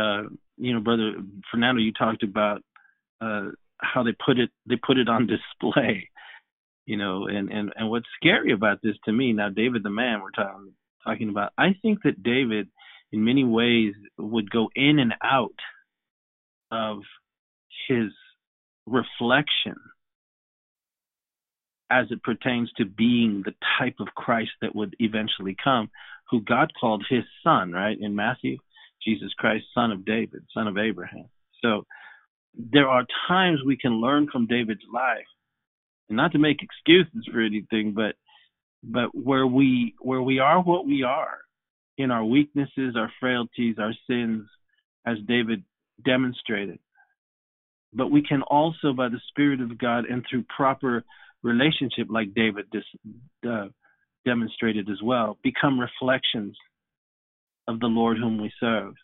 Uh, you know, brother Fernando, you talked about uh, how they put it they put it on [laughs] display. You know, and and and what's scary about this to me now, David the man, we're talking talking about. I think that David, in many ways, would go in and out of his reflection as it pertains to being the type of Christ that would eventually come, who God called his son, right? In Matthew, Jesus Christ, son of David, son of Abraham. So there are times we can learn from David's life, and not to make excuses for anything, but but where we where we are what we are in our weaknesses, our frailties, our sins, as David demonstrated. But we can also, by the Spirit of God and through proper relationship, like David uh, demonstrated as well, become reflections of the Lord whom we serve.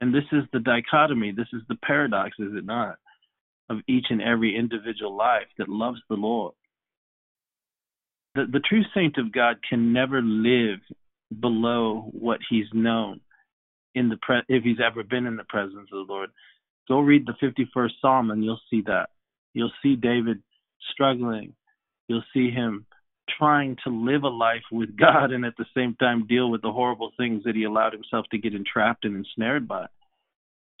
And this is the dichotomy, this is the paradox, is it not, of each and every individual life that loves the Lord the, the true saint of God can never live below what he's known in the pre- if he's ever been in the presence of the Lord. Go read the 51st Psalm and you'll see that. You'll see David struggling. You'll see him trying to live a life with God and at the same time deal with the horrible things that he allowed himself to get entrapped and ensnared by.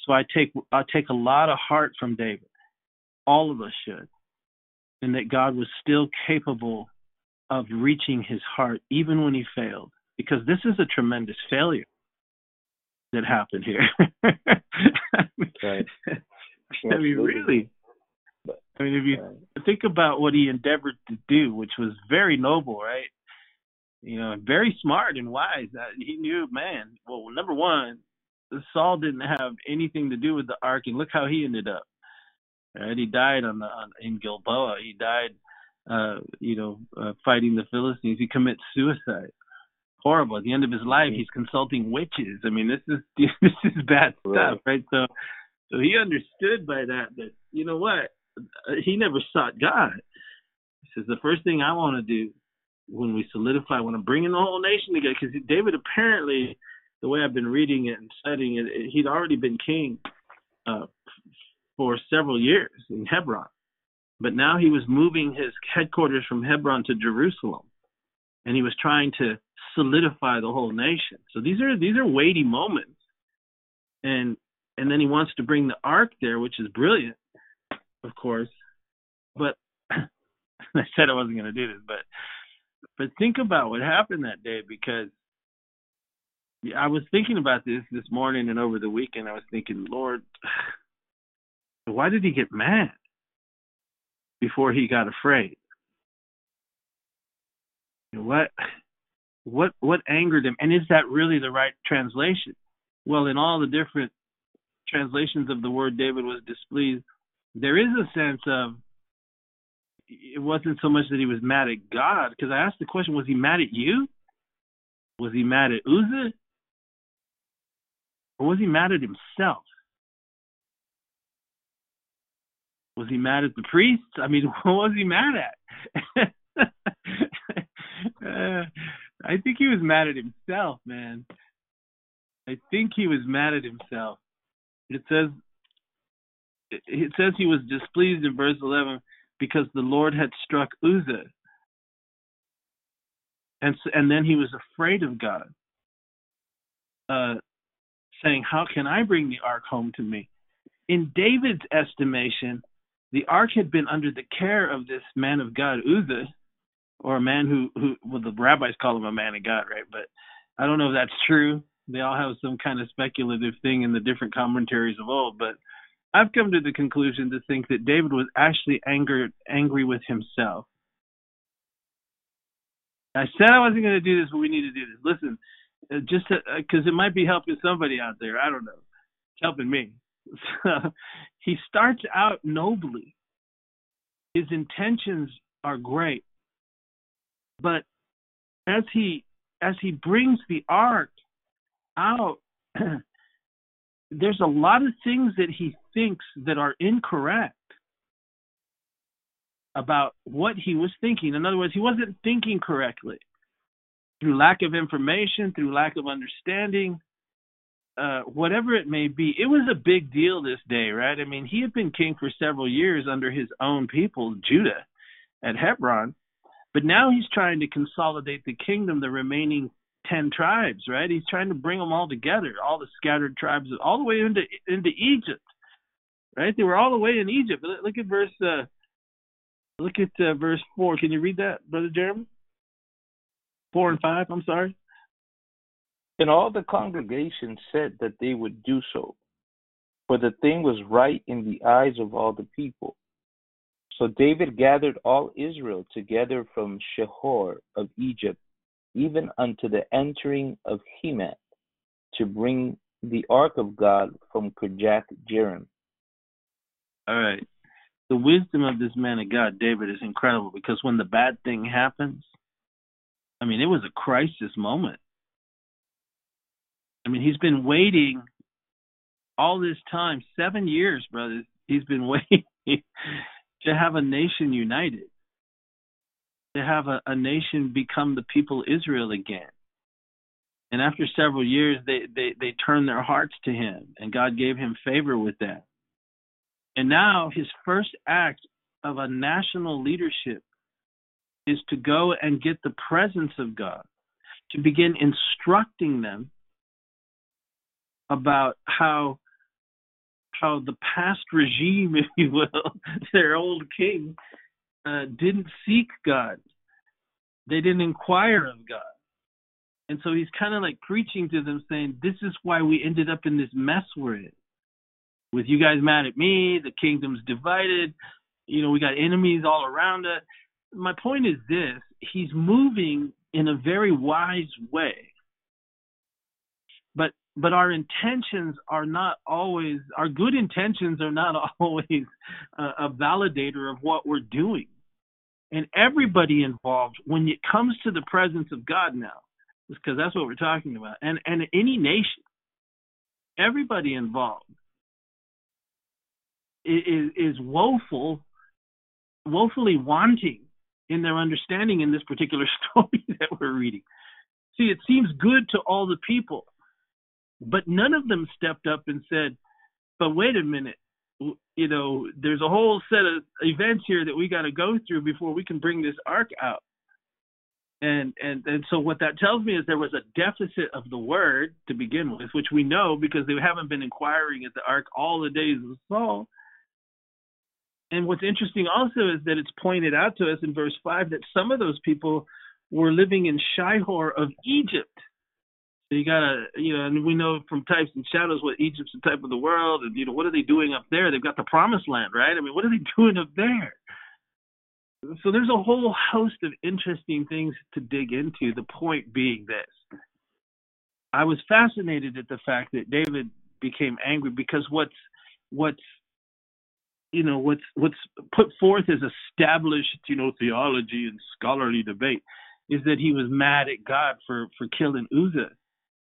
So I take I take a lot of heart from David. All of us should. And that God was still capable of reaching his heart even when he failed because this is a tremendous failure that happened here. [laughs] Right. [laughs] I mean really. I mean if you right. think about what he endeavored to do which was very noble right? You know very smart and wise. Uh, he knew man well number one saul didn't have anything to do with the ark and look how he ended up. Right? He died on the on, in gilboa. He died uh, you know, uh, fighting the Philistines. He commits suicide. Horrible. At the end of his life, he's consulting witches. I mean, this is [laughs] this is bad stuff, right? So, so he understood by that that you know what, uh, he never sought God. He says the first thing I want to do when we solidify, when I'm bringing the whole nation together, because David apparently, the way I've been reading it and studying it, he'd already been king uh, for several years in Hebron. But now he was moving his headquarters from Hebron to Jerusalem, and he was trying to solidify the whole nation. So these are these are weighty moments, and and then he wants to bring the ark there, which is brilliant, of course. But [clears throat] I said I wasn't going to do this, but but think about what happened that day because I was thinking about this this morning and over the weekend. I was thinking, Lord, [sighs] why did he get mad? Before he got afraid. What what what angered him? And is that really the right translation? Well, in all the different translations of the word David was displeased, there is a sense of it wasn't so much that he was mad at God, because I asked the question, was he mad at you? Was he mad at Uzzah? Or was he mad at himself? Was he mad at the priests? I mean, [laughs] what was he mad at? [laughs] uh, I think he was mad at himself, man. I think he was mad at himself. It says it says he was displeased in verse 11 because the Lord had struck Uzzah. And and then he was afraid of God. Uh, saying, "How can I bring the ark home to me?" In David's estimation, the ark had been under the care of this man of God, Uzzah, or a man who, who well, the rabbis call him a man of God, right? But I don't know if that's true, They all have some kind of speculative thing in the different commentaries of old, but I've come to the conclusion to think that David was actually angered, angry with himself. I said I wasn't going to do this, but we need to do this. Listen, uh, just because uh, it might be helping somebody out there. I don't know. It's helping me. [laughs] he starts out nobly. His intentions are great, but as he as he brings the ark out, [clears throat] there's a lot of things that he thinks that are incorrect about what he was thinking. In other words, he wasn't thinking correctly through lack of information, through lack of understanding, uh, whatever it may be. It was a big deal this day, right? I mean, he had been king for several years under his own people, Judah, at Hebron. But now he's trying to consolidate the kingdom, the remaining 10 tribes, right? He's trying to bring them all together, all the scattered tribes, all the way into into Egypt, right? They were all the way in Egypt. Look at verse uh, look at uh, verse 4. Can you read that, Brother Jeremy? 4 and 5, I'm sorry. And all the congregation said that they would do so, for the thing was right in the eyes of all the people. So David gathered all Israel together from Shihor of Egypt, even unto the entering of Hemath, to bring the ark of God from Kirjath Jearim. All right. The wisdom of this man of God, David, is incredible because when the bad thing happens, I mean, it was a crisis moment. I mean, he's been waiting all this time, seven years, brothers. He's been [laughs] waiting to have a nation united, to have a, a nation become the people Israel again. And after several years, they, they, they turned their hearts to him, and God gave him favor with that. And now his first act of a national leadership is to go and get the presence of God, to begin instructing them about how how the past regime, [laughs] if you will, their old king, uh, didn't seek God. They didn't inquire of God. And so he's kind of like preaching to them, saying, This is why we ended up in this mess we're in. With you guys mad at me, the kingdom's divided, you know, we got enemies all around us. My point is this he's moving in a very wise way but our intentions are not always our good intentions are not [laughs] always a, a validator of what we're doing. And everybody involved when it comes to the presence of god now because that's what we're talking about and and any nation everybody involved is is woeful woefully wanting in their understanding in this particular [laughs] story that we're reading. See it seems good to all the people but none of them stepped up and said, but wait a minute, you know, there's a whole set of events here that we got to go through before we can bring this ark out. And and and so what that tells me is there was a deficit of the word to begin with, which we know because they haven't been inquiring at the ark all the days of Saul. And what's interesting also is that it's pointed out to us in verse five that some of those people were living in Shihor of Egypt you gotta, you know, and we know from types and shadows what Egypt's the type of the world, and you know, what are they doing up there? They've got the promised land, right? I mean, what are they [laughs] doing up there? So there's a whole host of interesting things to dig into. The point being this: I was fascinated at the fact that David became angry because what's what's you know what's what's put forth as established you know theology and scholarly debate is that he was mad at God for for killing Uzzah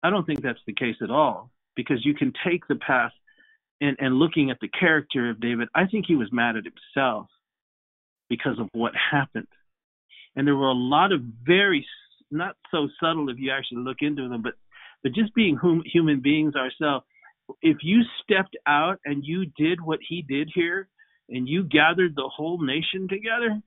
I don't think that's the case at all because you can take the path and, and looking at the character of David, I think he was mad at himself because of what happened. And there were a lot of very not so subtle if you actually look into them, but but just being hum, human beings ourselves. If you stepped out and you did what he did here, and you gathered the whole nation together,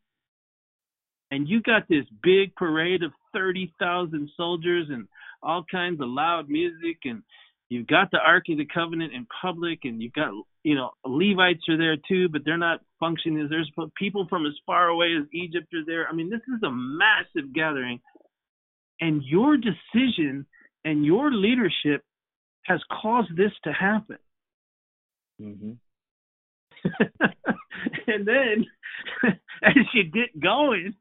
and you got this big parade of thirty thousand soldiers and all kinds of loud music and you've got the Ark of the Covenant in public and you've got you know Levites are there too, but they're not functioning. There's people from as far away as Egypt are there. I mean, this is a massive gathering, and your decision and your leadership has caused this to happen. Mm-hmm. [laughs] and then [laughs] as you get going,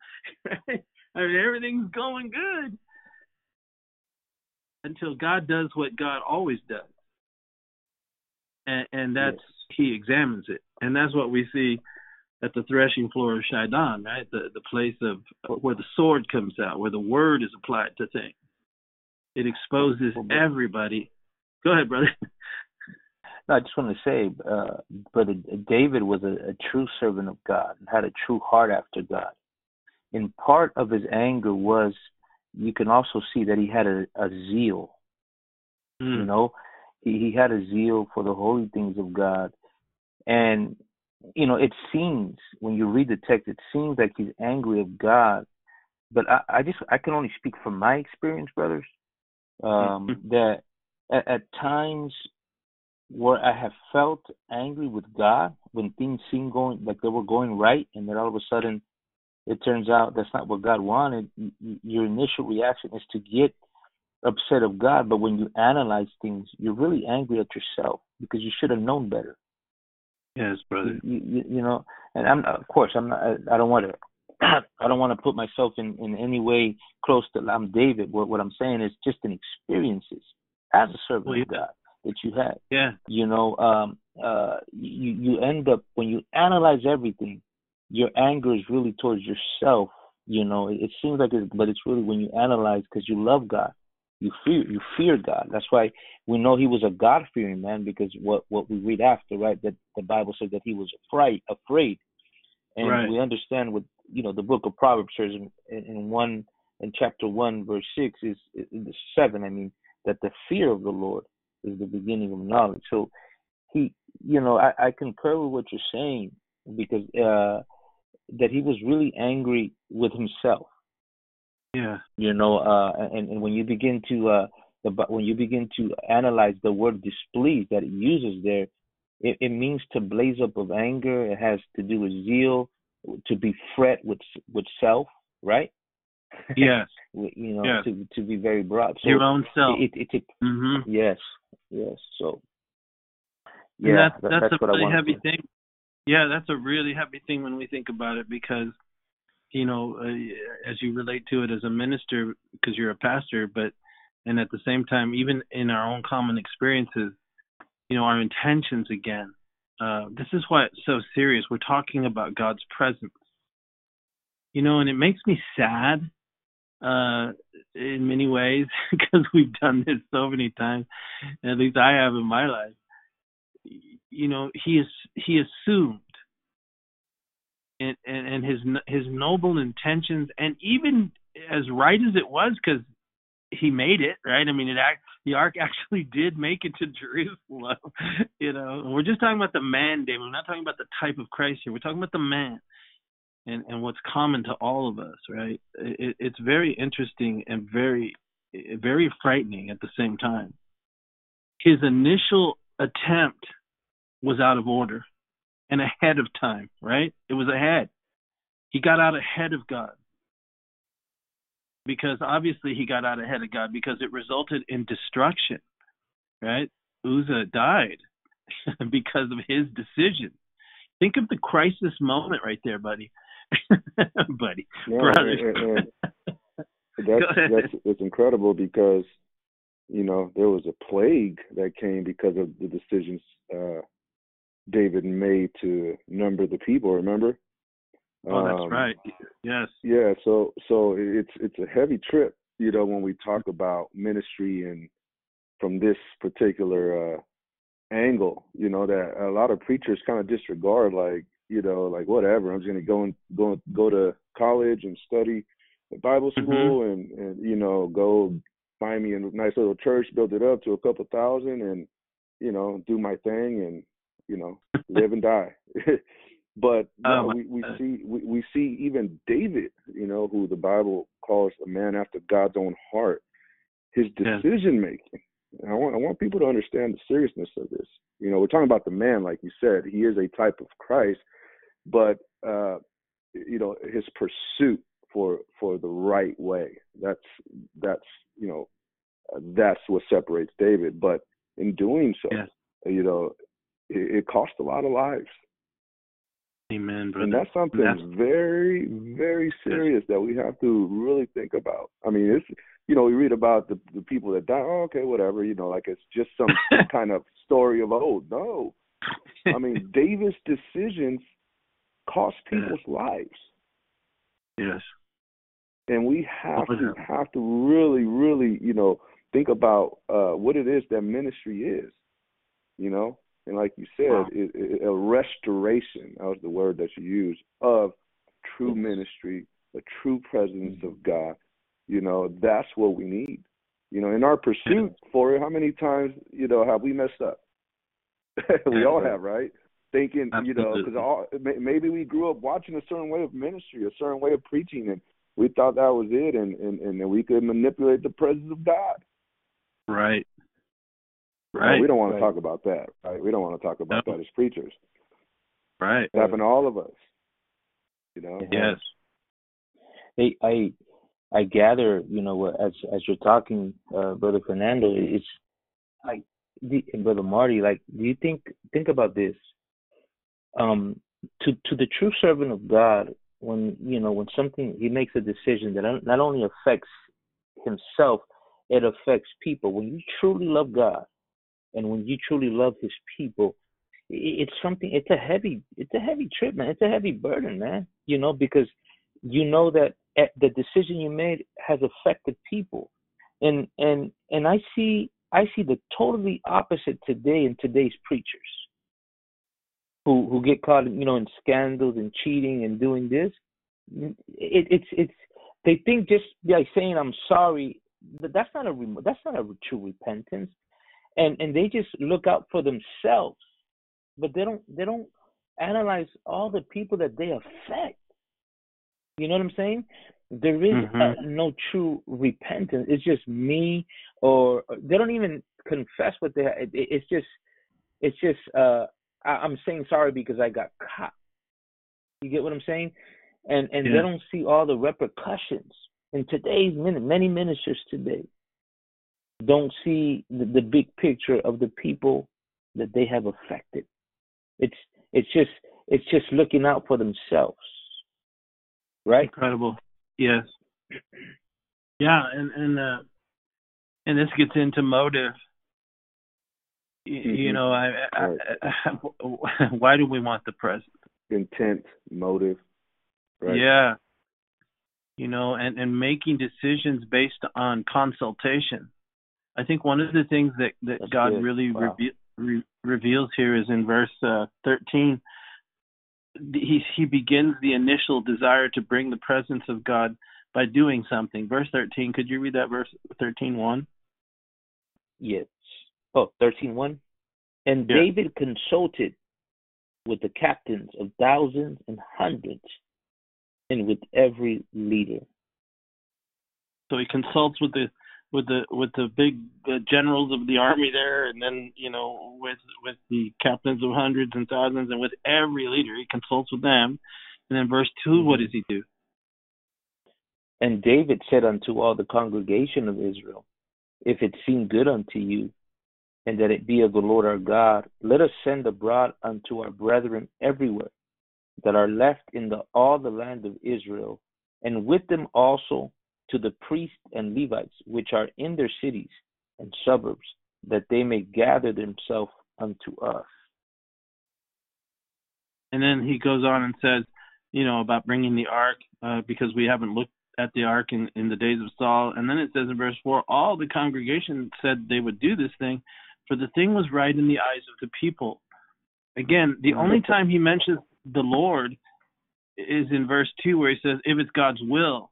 [laughs] right, I mean, everything's going good until God does what God always does, and, and that's yes. He examines it, and that's what we see at the threshing floor of Chidon, right? The the place of where the sword comes out, where the word is applied to things. It exposes everybody. Go ahead, brother. [laughs] No, I just want to say, uh, brother David was a, a true servant of God and had a true heart after God. And part of his anger was, you can also see that he had a, a zeal. Mm. You know, he, he had a zeal for the holy things of God, and you know, it seems when you read the text, it seems like he's angry of God. But I, I just I can only speak from my experience, brothers. Um, mm-hmm. [laughs] that at, at times where I have felt angry with God when things seem going like they were going right, and then all of a sudden it turns out that's not what God wanted. Your initial reaction is to get upset of God, but when you analyze things, you're really angry at yourself because you should have known better. Yes, brother. You, you, you know, and I'm of course I'm not. I don't want to. I don't want [clears throat] to put myself in in any way close to I'm David. What what I'm saying is just in experiences as a servant well, yeah. of God that you had. Yeah. You know, um, uh, you you end up when you analyze everything, your anger is really towards yourself. You know, it, it seems like it, but it's really when you analyze because you love God, you fear you fear God. That's why we know he was a God fearing man because what what we read after, right? That the Bible says that he was afraid afraid, and right. we understand what you know the book of Proverbs says in, in one in chapter one verse six is in the seven. I mean that the fear of the Lord is the beginning of knowledge. So he, you know, I, I concur with what you're saying because uh, that he was really angry with himself. Yeah. You know, uh, and and when you begin to uh, the when you begin to analyze the word displeased that it uses there, it, it means to blaze up of anger. It has to do with zeal, to be fret with with self, right? Yes. [laughs] you know, yes. to to be very broad. So Your own self. It, it, it, mm-hmm. Yes, yes. So yeah, that's, that's, that's a really heavy thing. Yeah, that's a really heavy thing when we think about it because you know, uh, as you relate to it as a minister because you're a pastor, but and at the same time, even in our own common experiences, you know, our intentions again. Uh, this is why it's so serious. We're talking about God's presence. You know, and it makes me sad uh, in many ways [laughs] because we've done this so many times. At least I have in my life. You know, he is he assumed, and and, and his his noble intentions, and even as right as it was, because he made it right. I mean, it act the ark [laughs] actually did make it to Jerusalem. [laughs] you know, we're just talking about the man, David. We're not talking about the type of Christ here. We're talking about the man and and what's common to all of us, right? It, it's very interesting and very very frightening at the same time. His initial attempt was out of order and ahead of time, right? It was ahead. He got out ahead of God. Because obviously he got out ahead of God because it resulted in destruction, right? Uzzah died [laughs] because of his decision. Think of the crisis moment right there, buddy. [laughs] buddy, brother. [laughs] that's that's it's incredible because you know there was a plague that came because of the decisions uh, David made to number the people. Remember? Oh, that's um, right. Yes. Yeah. So so it's it's a heavy trip, you know, when we talk about ministry and from this particular uh, angle, you know, that a lot of preachers kind of disregard, like you know, like whatever. I'm just gonna go and go go to college and study at Bible mm-hmm. school mm-hmm. and and you know go find me a nice little church, build it up to a couple thousand, and you know do my thing and you know live and die. [laughs] but [laughs] oh, we we see we, we see even David, you know, who the Bible calls a man after God's own heart. His decision making. I want I want people to understand the seriousness of this. You know, we're talking about the man, like you said. He is a type of Christ, but uh, you know his pursuit for for the right way. That's that's you know that's what separates David. But in doing so, yes. you know, it, it cost a lot of lives. Amen, brother. And that's something That's- very, very serious that we have to really think about. I mean, it's you know, we read about the the people that die. Oh, okay, whatever. You know, like it's just some, [laughs] some kind of story of old. No, I mean, [laughs] David's decisions cost Yeah. people's lives, yes. and we have Oh, to yeah. have to really, really, you know, think about uh what it is that ministry is. You know, and like you said, Wow. it, it, a restoration. That was the word that you used of true ministry, a true presence Mm-hmm. of God. You know, that's what we need. You know, in our pursuit for it, how many times you know have we messed up? [laughs] we all have, right? Thinking, you know, because maybe we grew up watching a certain way of ministry, a certain way of preaching, and we thought that was it, and and and we could manipulate the presence of God. Right. No, Right. we don't want Right. to talk about that, right? We don't want to talk about No. that as preachers. Right. It happened to all of us. You know. Yes. Hey, I I gather, you know, as as you're talking, uh, brother Fernando, it's like the and brother Marty, like, do you think think about this? Um, to to the true servant of God, when you know when something he makes a decision that not only affects himself, it affects people. When you truly love God, and when you truly love His people, it's something. It's a heavy. It's a heavy trip, man. It's a heavy burden, man. You know, because you know that eh, the decision you made has affected people, and and and I see I see the totally opposite today in today's preachers, who who get caught, you know, in scandals and cheating and doing this. It, it's it's they think just by saying I'm sorry, but that's not a that's not a true repentance, and and they just look out for themselves, but they don't they don't analyze all the people that they affect. You know what I'm saying? There is uh, Mhm. no true repentance. It's just me, or or they don't even confess what they. It, it- it's just, it's just. uh I, I'm saying sorry because I got caught. You get what I'm saying? And and they don't see all the repercussions. In today's minute, many ministers today don't see the, the big picture of the people that they have affected. It's it's just it's just looking out for themselves, right? Incredible. Yes. Yeah, and and uh and this gets into motive. You Mhm. know, I, I, I [laughs] why do we want the present? Intent, motive. Right. Yeah. You know, and and making decisions based on consultation. I think one of the things that that That's God good. really Wow. reve- re- reveals here is in verse uh, 13. He he begins the initial desire to bring the presence of God by doing something. Verse 13. Could you read that verse 13:1? Yes. Oh, 13.1. And Yeah. David consulted with the captains of thousands and hundreds and with every leader. So he consults with the with the with the big generals of the army there, and then you know with with the captains of hundreds and thousands, and with every leader. He consults with them. And then verse 2 what does he do? And David said unto all the congregation of Israel, If it seem good unto you, and that it be of the Lord our God, let us send abroad unto our brethren everywhere that are left in the, all the land of Israel, and with them also to the priests and Levites which are in their cities and suburbs, that they may gather themselves unto us. And then he goes on and says, you know, about bringing the ark uh, because we haven't looked at the ark in, in the days of Saul. And then it says in verse 4 all the congregation said they would do this thing, for the thing was right in the eyes of the people. Again, the only time he mentions the Lord is in verse 2 where he says, if it's God's will.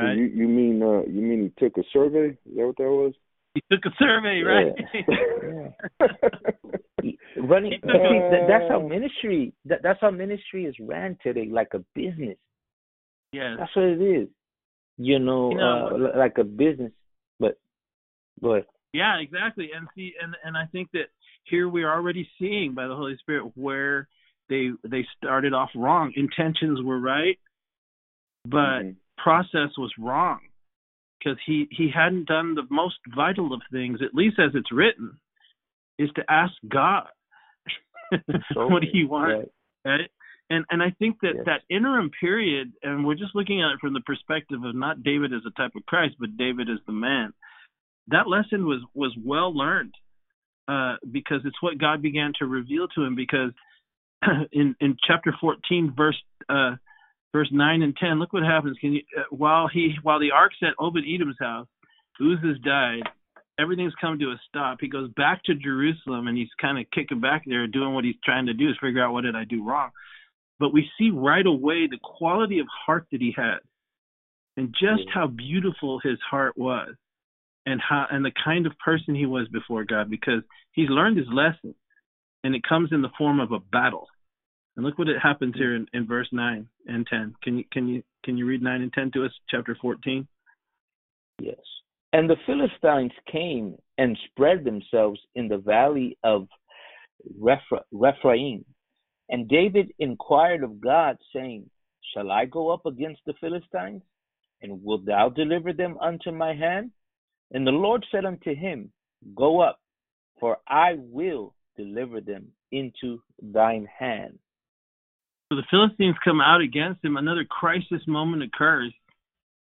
So you you mean uh you mean he took a survey? Is that what that was? he took a survey, right? [laughs] Running, He you see, that, that's how ministry. That, that's how ministry is ran today, like a business. yes. That's what it is. You know, You know, uh, like a business. But but. Yeah, exactly. And see, and and I think that here we are already seeing by the Holy Spirit where they they started off wrong. Intentions were right, but Mhm. Process was wrong. because he he hadn't done the most vital of things, at least as it's written, is to ask God, [laughs] what he you want? Right. right? And and I think that yes. that interim period, and we're just looking at it from the perspective of not David as a type of Christ, but David as the man. That lesson was was well learned uh, because it's what God began to reveal to him. Because [clears throat] in in chapter 14, verse uh, verse 9 and 10, look what happens. Can you uh, while he while the ark's at Obed Edom's house, Uzzah died. Everything's come to a stop. He goes back to Jerusalem and he's kind of kicking back there, doing what he's trying to do is figure out what did I do wrong but we see right away the quality of heart that he had and just how beautiful his heart was and how and the kind of person he was before God because he's learned his lesson and it comes in the form of a battle. And look what it happens here in, in verse nine and ten. Can you can you can you read nine and ten to us, chapter fourteen? Yes. And the Philistines came and spread themselves in the valley of Rephaim and David inquired of God, saying, Shall I go up against the Philistines? And wilt thou deliver them unto my hand? And the Lord said unto him, Go up, for I will deliver them into thine hand. So the Philistines come out against him. Another crisis moment occurs,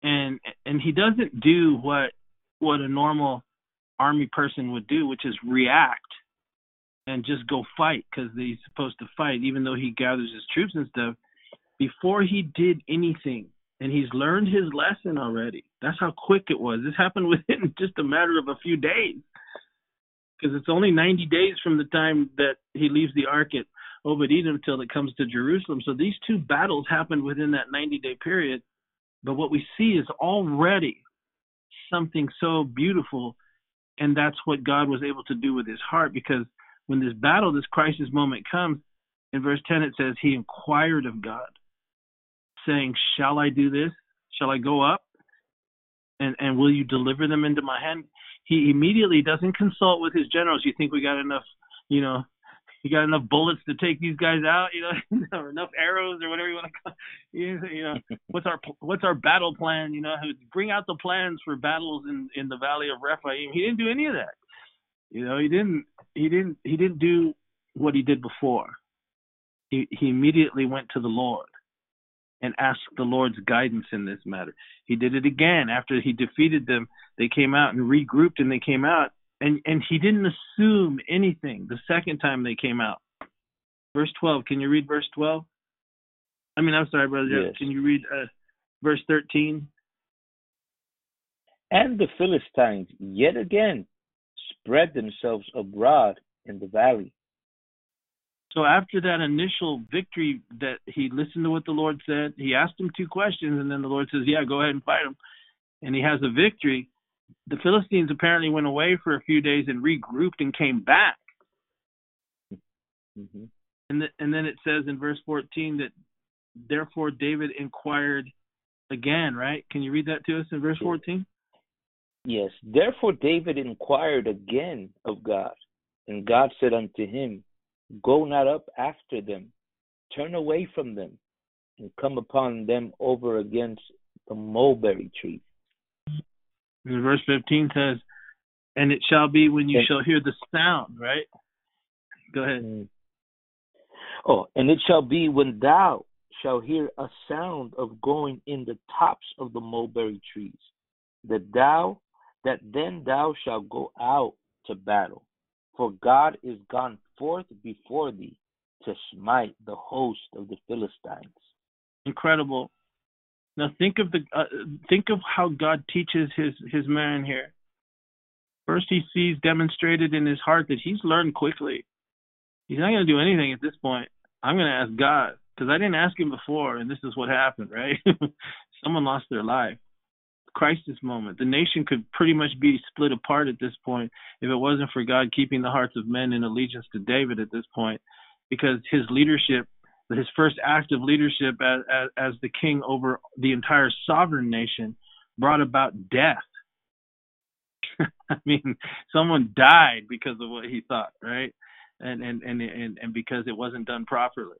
and and he doesn't do what what a normal army person would do, which is react and just go fight because he's supposed to fight, even though he gathers his troops and stuff. Before he did anything, and he's learned his lesson already. That's how quick it was. This happened [laughs] within just a matter of a few days, because it's only 90 days from the time that he leaves the ark at Obed Edom till it comes to Jerusalem. So these two battles happened within that 90 day period. But what we see is already something so beautiful, and that's what God was able to do with his heart because when this battle, this crisis moment comes, in verse 10 it says, He inquired of God, saying, Shall I do this? Shall I go up? And, and will you deliver them into my hand? He immediately doesn't consult with his generals. You think we got enough, you know, you got enough bullets to take these guys out, you know, [laughs] or enough arrows or whatever you want to call. It. You know, [laughs] what's our what's our battle plan? You know, bring out the plans for battles in in the valley of Rephaim. He didn't do any of that. You know, he didn't he didn't he didn't do what he did before. He he immediately went to the Lord and asked the Lord's guidance in this matter. He did it again after he defeated them. They came out and regrouped and they came out and and he didn't assume anything the second time they came out. Verse 12, can you read verse 12? I mean, I'm sorry, brother. Yes. Can you read uh, verse 13? And the Philistines yet again spread themselves abroad in the valley. So after that initial victory that he listened to what the Lord said, he asked him two questions, and then the Lord says, Yeah, go ahead and fight him. And he has a victory. The Philistines apparently went away for a few days and regrouped and came back. Mm-hmm. And, the, and then it says in verse 14 that therefore David inquired again, right? Can you read that to us in verse 14? Yes. Therefore David inquired again of God, and God said unto him, Go not up after them, turn away from them, and come upon them over against the mulberry tree. And verse 15 says, And it shall be when you shall hear the sound, right? Go ahead. Mm. Oh, and it shall be when thou shalt hear a sound of going in the tops of the mulberry trees, that thou that then thou shalt go out to battle, for God is gone forth before thee to smite the host of the Philistines. Incredible. Now think of the uh, think of how God teaches his his man here. First, he sees demonstrated in his heart that he's learned quickly. He's not going to do anything at this point. I'm going to ask God because I didn't ask him before, and this is what happened, right? [laughs] Someone lost their life crisis moment. The nation could pretty much be split apart at this point if it wasn't for God keeping the hearts of men in allegiance to David at this point, because his leadership, his first act of leadership as, as, as the king over the entire sovereign nation, brought about death. [laughs] I mean, someone died because of what he thought, right? And and and and, and because it wasn't done properly.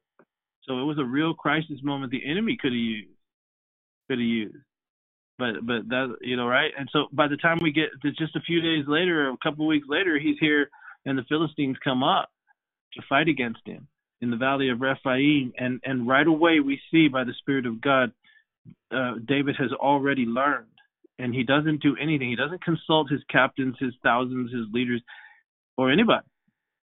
So it was a real crisis moment the enemy could have used. Could have used. but but that you know right and so by the time we get to just a few days later a couple weeks later he's here and the philistines come up to fight against him in the valley of rephaim and and right away we see by the spirit of god uh, david has already learned and he doesn't do anything. He doesn't consult his captains his thousands his leaders or anybody.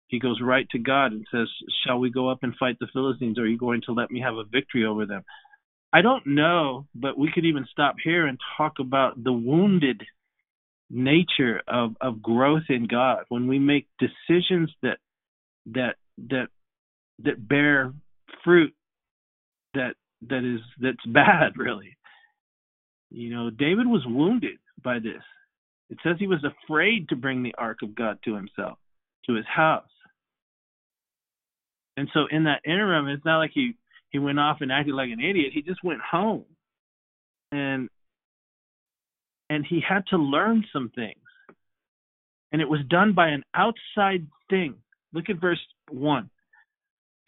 He goes right to god and says shall we go up and fight the philistines? Are you going to let me have a victory over them? I don't know, but we could even stop here and talk about the wounded nature of, of growth in God. When we make decisions that that that that bear fruit that that is that's [laughs] bad really. You know, David was wounded by this. It says he was afraid to bring the ark of God to himself, to his house. And so in that interim, it's not like he he went off and acted like an idiot. He just went home. And and he had to learn some things. And it was done by an outside thing. Look at verse 1.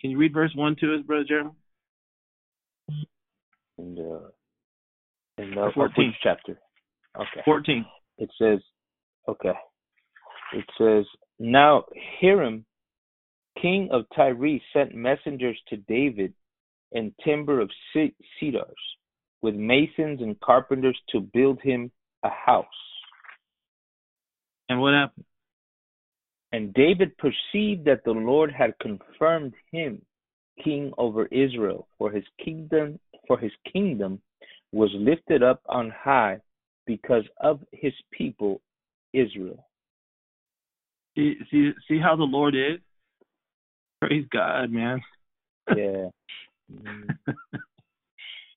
Can you read verse 1 to us, Brother Jeremy? Uh, in the, in the 14th chapter. Okay. 14. It says, okay. It says, Now Hiram, king of Tyre, sent messengers to David and timber of cedars, with masons and carpenters to build him a house. And what happened? And David perceived that the Lord had confirmed him king over Israel, for his kingdom for his kingdom was lifted up on high because of his people Israel. See see see how the Lord is? Praise God, man. Yeah. [laughs]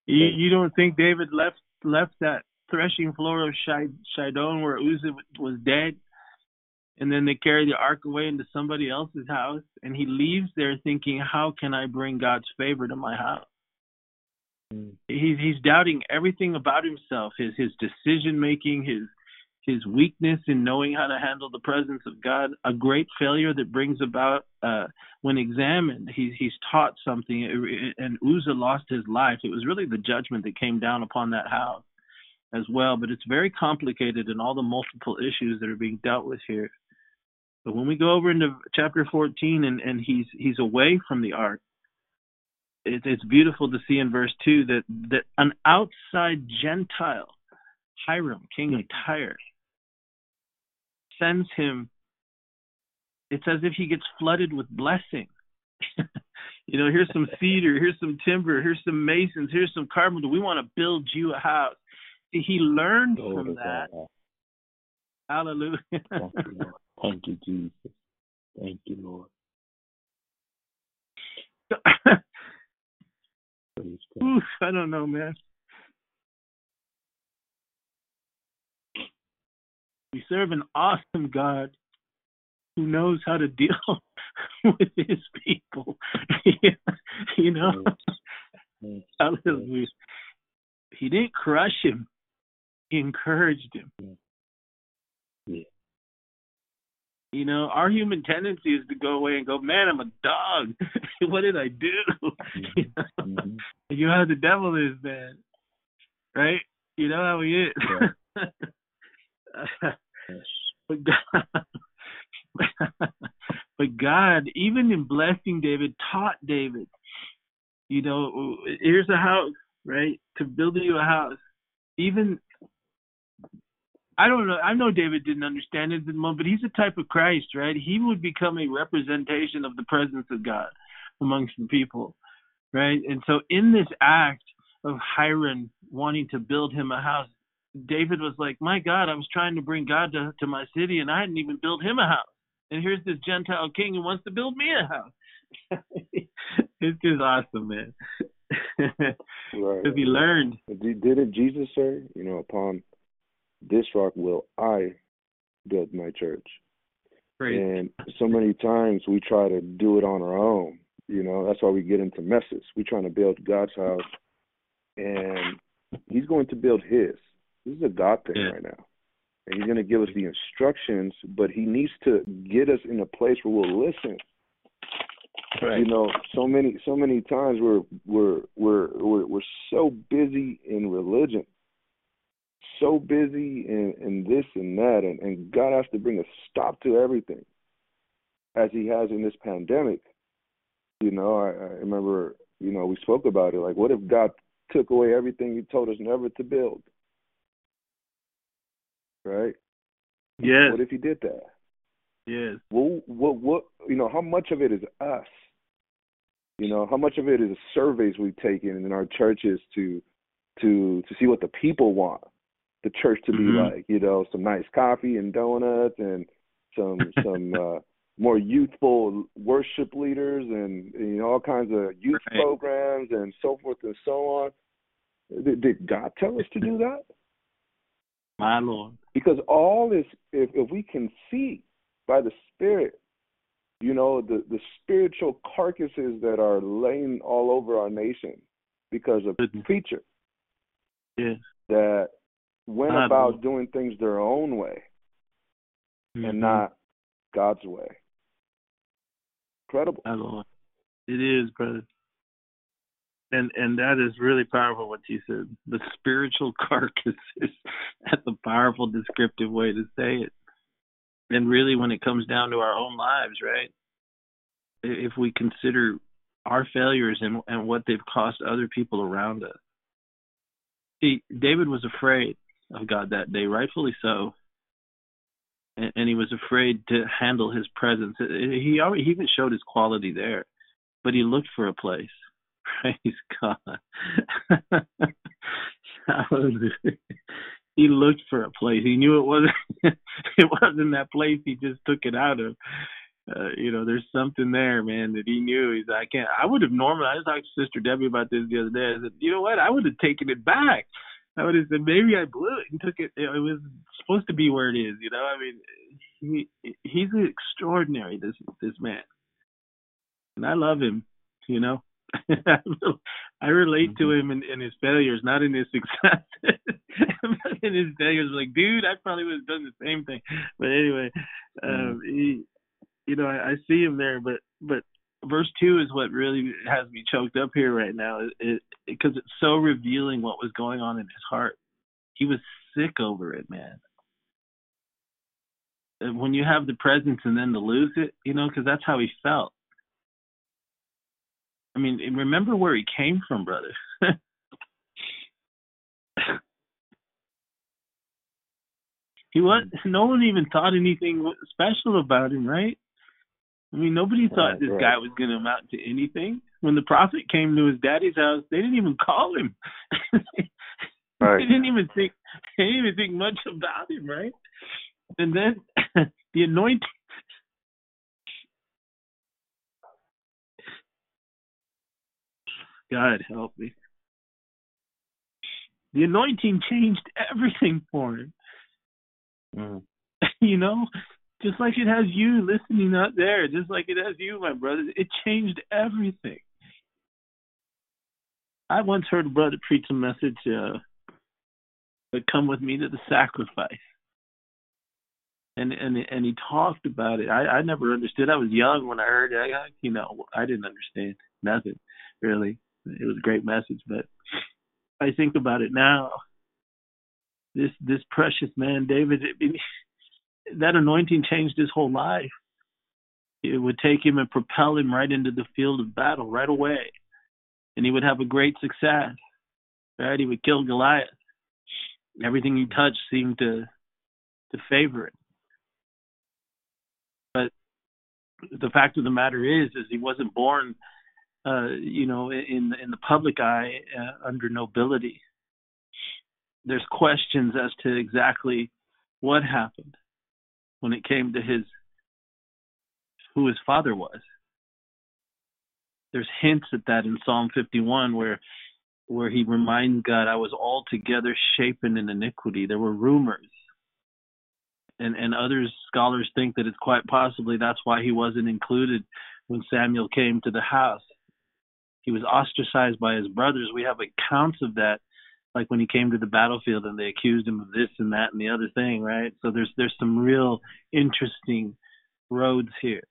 you you don't think David left left that threshing floor of Chidon where Uzzah was dead, and then they carry the ark away into somebody else's house, and he leaves there thinking, "How can I bring God's favor to my house?" Mm. He's he's doubting everything about himself, his his decision making, his his weakness in knowing how to handle the presence of God, a great failure that brings about, uh, when examined, he, he's taught something, and Uzzah lost his life. It was really the judgment that came down upon that house as well, but it's very complicated and all the multiple issues that are being dealt with here. But when we go over into chapter 14 and, and he's he's away from the ark, it, it's beautiful to see in verse 2 that, that an outside Gentile, Hiram, king of Tyre, sends him, it's as if he gets flooded with blessing. [laughs] you know, here's some cedar, here's some timber, here's some masons, here's some carpenter. We want to build you a house. See, he learned oh, from that. Hallelujah. Thank you, Jesus. Thank you, Lord. Oof, I don't know, man. We serve an awesome God who knows how to deal [laughs] with his people. [laughs] you know? Hallelujah. He didn't crush him, he encouraged him. Yeah. You know, our human tendency is to go away and go, Man, I'm a dog. [laughs] what did I do? [laughs] you, know? mm-hmm. you know how the devil is, man. Right? You know how he is. Yeah. [laughs] But God, but God, even in blessing David, taught David, you know, here's a house, right? To build you a house. Even I don't know. I know David didn't understand it at the moment, but he's a type of Christ, right? He would become a representation of the presence of God amongst the people, right? And so, in this act of Hiram wanting to build him a house, David was like, My God, I was trying to bring God to, to my city and I hadn't even built him a house. And here's this Gentile king who wants to build me a house. [laughs] it's just awesome, man. [laughs] right. Because he learned. Didn't Jesus say, you know, upon this rock will I build my church? Great. And so many times we try to do it on our own. You know, that's why we get into messes. We're trying to build God's house, and He's going to build His. This is a God thing yeah. right now. And he's going to give us the instructions, but he needs to get us in a place where we'll listen. Right. You know, so many so many times we're we're we're we're we're so busy in religion so busy and, in this and that, and, and God has to bring a stop to everything, as He has in this pandemic. You know, I, I remember, you know, we spoke about it. Like, what if God took away everything He told us never to build? Right? Yes. What if He did that? Yes. Well, what, what, you know, how much of it is us? You know, how much of it is surveys we've taken in our churches to to to see what the people want the church to be Mhm. like. You know, some nice coffee and donuts and some [laughs] some uh more youthful worship leaders and you know all kinds of youth Right. programs and so forth and so on. Did, did God tell us to do [laughs] that? My Lord. Because all is if if we can see by the Spirit, you know, the the spiritual carcasses that are laying all over our nation because of preacher Yes. that went about doing things their own way Mhm. and not God's way. Incredible. It is, brother. And and that is really powerful what you said. The spiritual [laughs] carcass is that's a powerful descriptive way to say it. And really when it comes down to our own lives, right? If we consider our failures and and what they've cost other people around us. See, David was afraid of God that day, rightfully so. And, and he was afraid to handle his presence. He already, he even showed his quality there, but he looked for a place. [laughs] Praise God. [laughs] He looked for a place. He knew it wasn't [laughs] it wasn't that place he just took it out of. Uh, you know, there's something there, man, that he knew. He's I can't I would have normally I was talking to Sister Debbie about this the other day. I said, you know what, I would have taken it back. I would have said maybe I blew it and took it it was supposed to be where it is, you know. I mean he he's extraordinary, this this man. And I love him, you know. [laughs] I relate to him in, in his failures, not in his [laughs] success. in his failures, like, dude, I probably would have done the same thing. But anyway, um, he, you know, I, I see him there. But but verse two is what really has me choked up here right now, because it, it, it's so revealing what was going on in his heart. He was sick over it, man. When you have the presence and then to lose it, you know, because that's how he felt. I mean, remember where he came from, brother. [laughs] he was no one even thought anything special about him, right? I mean, nobody thought Right, this right. guy was going to amount to anything. When the prophet came to his daddy's house, they didn't even call him. [laughs] Right. They didn't even think they didn't even think much about him, right? And then [laughs] the anointing God help me. The anointing changed everything for him. Mm. [laughs] you know, just like it has you listening out there, just like it has you, my brother. It changed everything. I once heard a brother preach a message, uh, come with me to the sacrifice. And and and he talked about it. I I never understood. I was young when I heard it. I, you know I didn't understand nothing really. It was a great message, but I think about it now. This this precious man, David, I mean, that anointing changed his whole life. It would take him and propel him right into the field of battle right away, and he would have a great success. Right, he would kill Goliath. Everything he touched seemed to to favor it. But the fact of the matter is, is he wasn't born, uh, you know, in in the public eye uh, under nobility. There's questions as to exactly what happened when it came to his who his father was. There's hints at that in Psalm 51 where where he reminds God, I was altogether shapen in iniquity. There were rumors. And and others scholars think that it's quite possibly that's why he wasn't included when Samuel came to the house. He was ostracized by his brothers. We have accounts of that, like when he came to the battlefield and they accused him of this and that and the other thing, right? So there's there's some real interesting roads here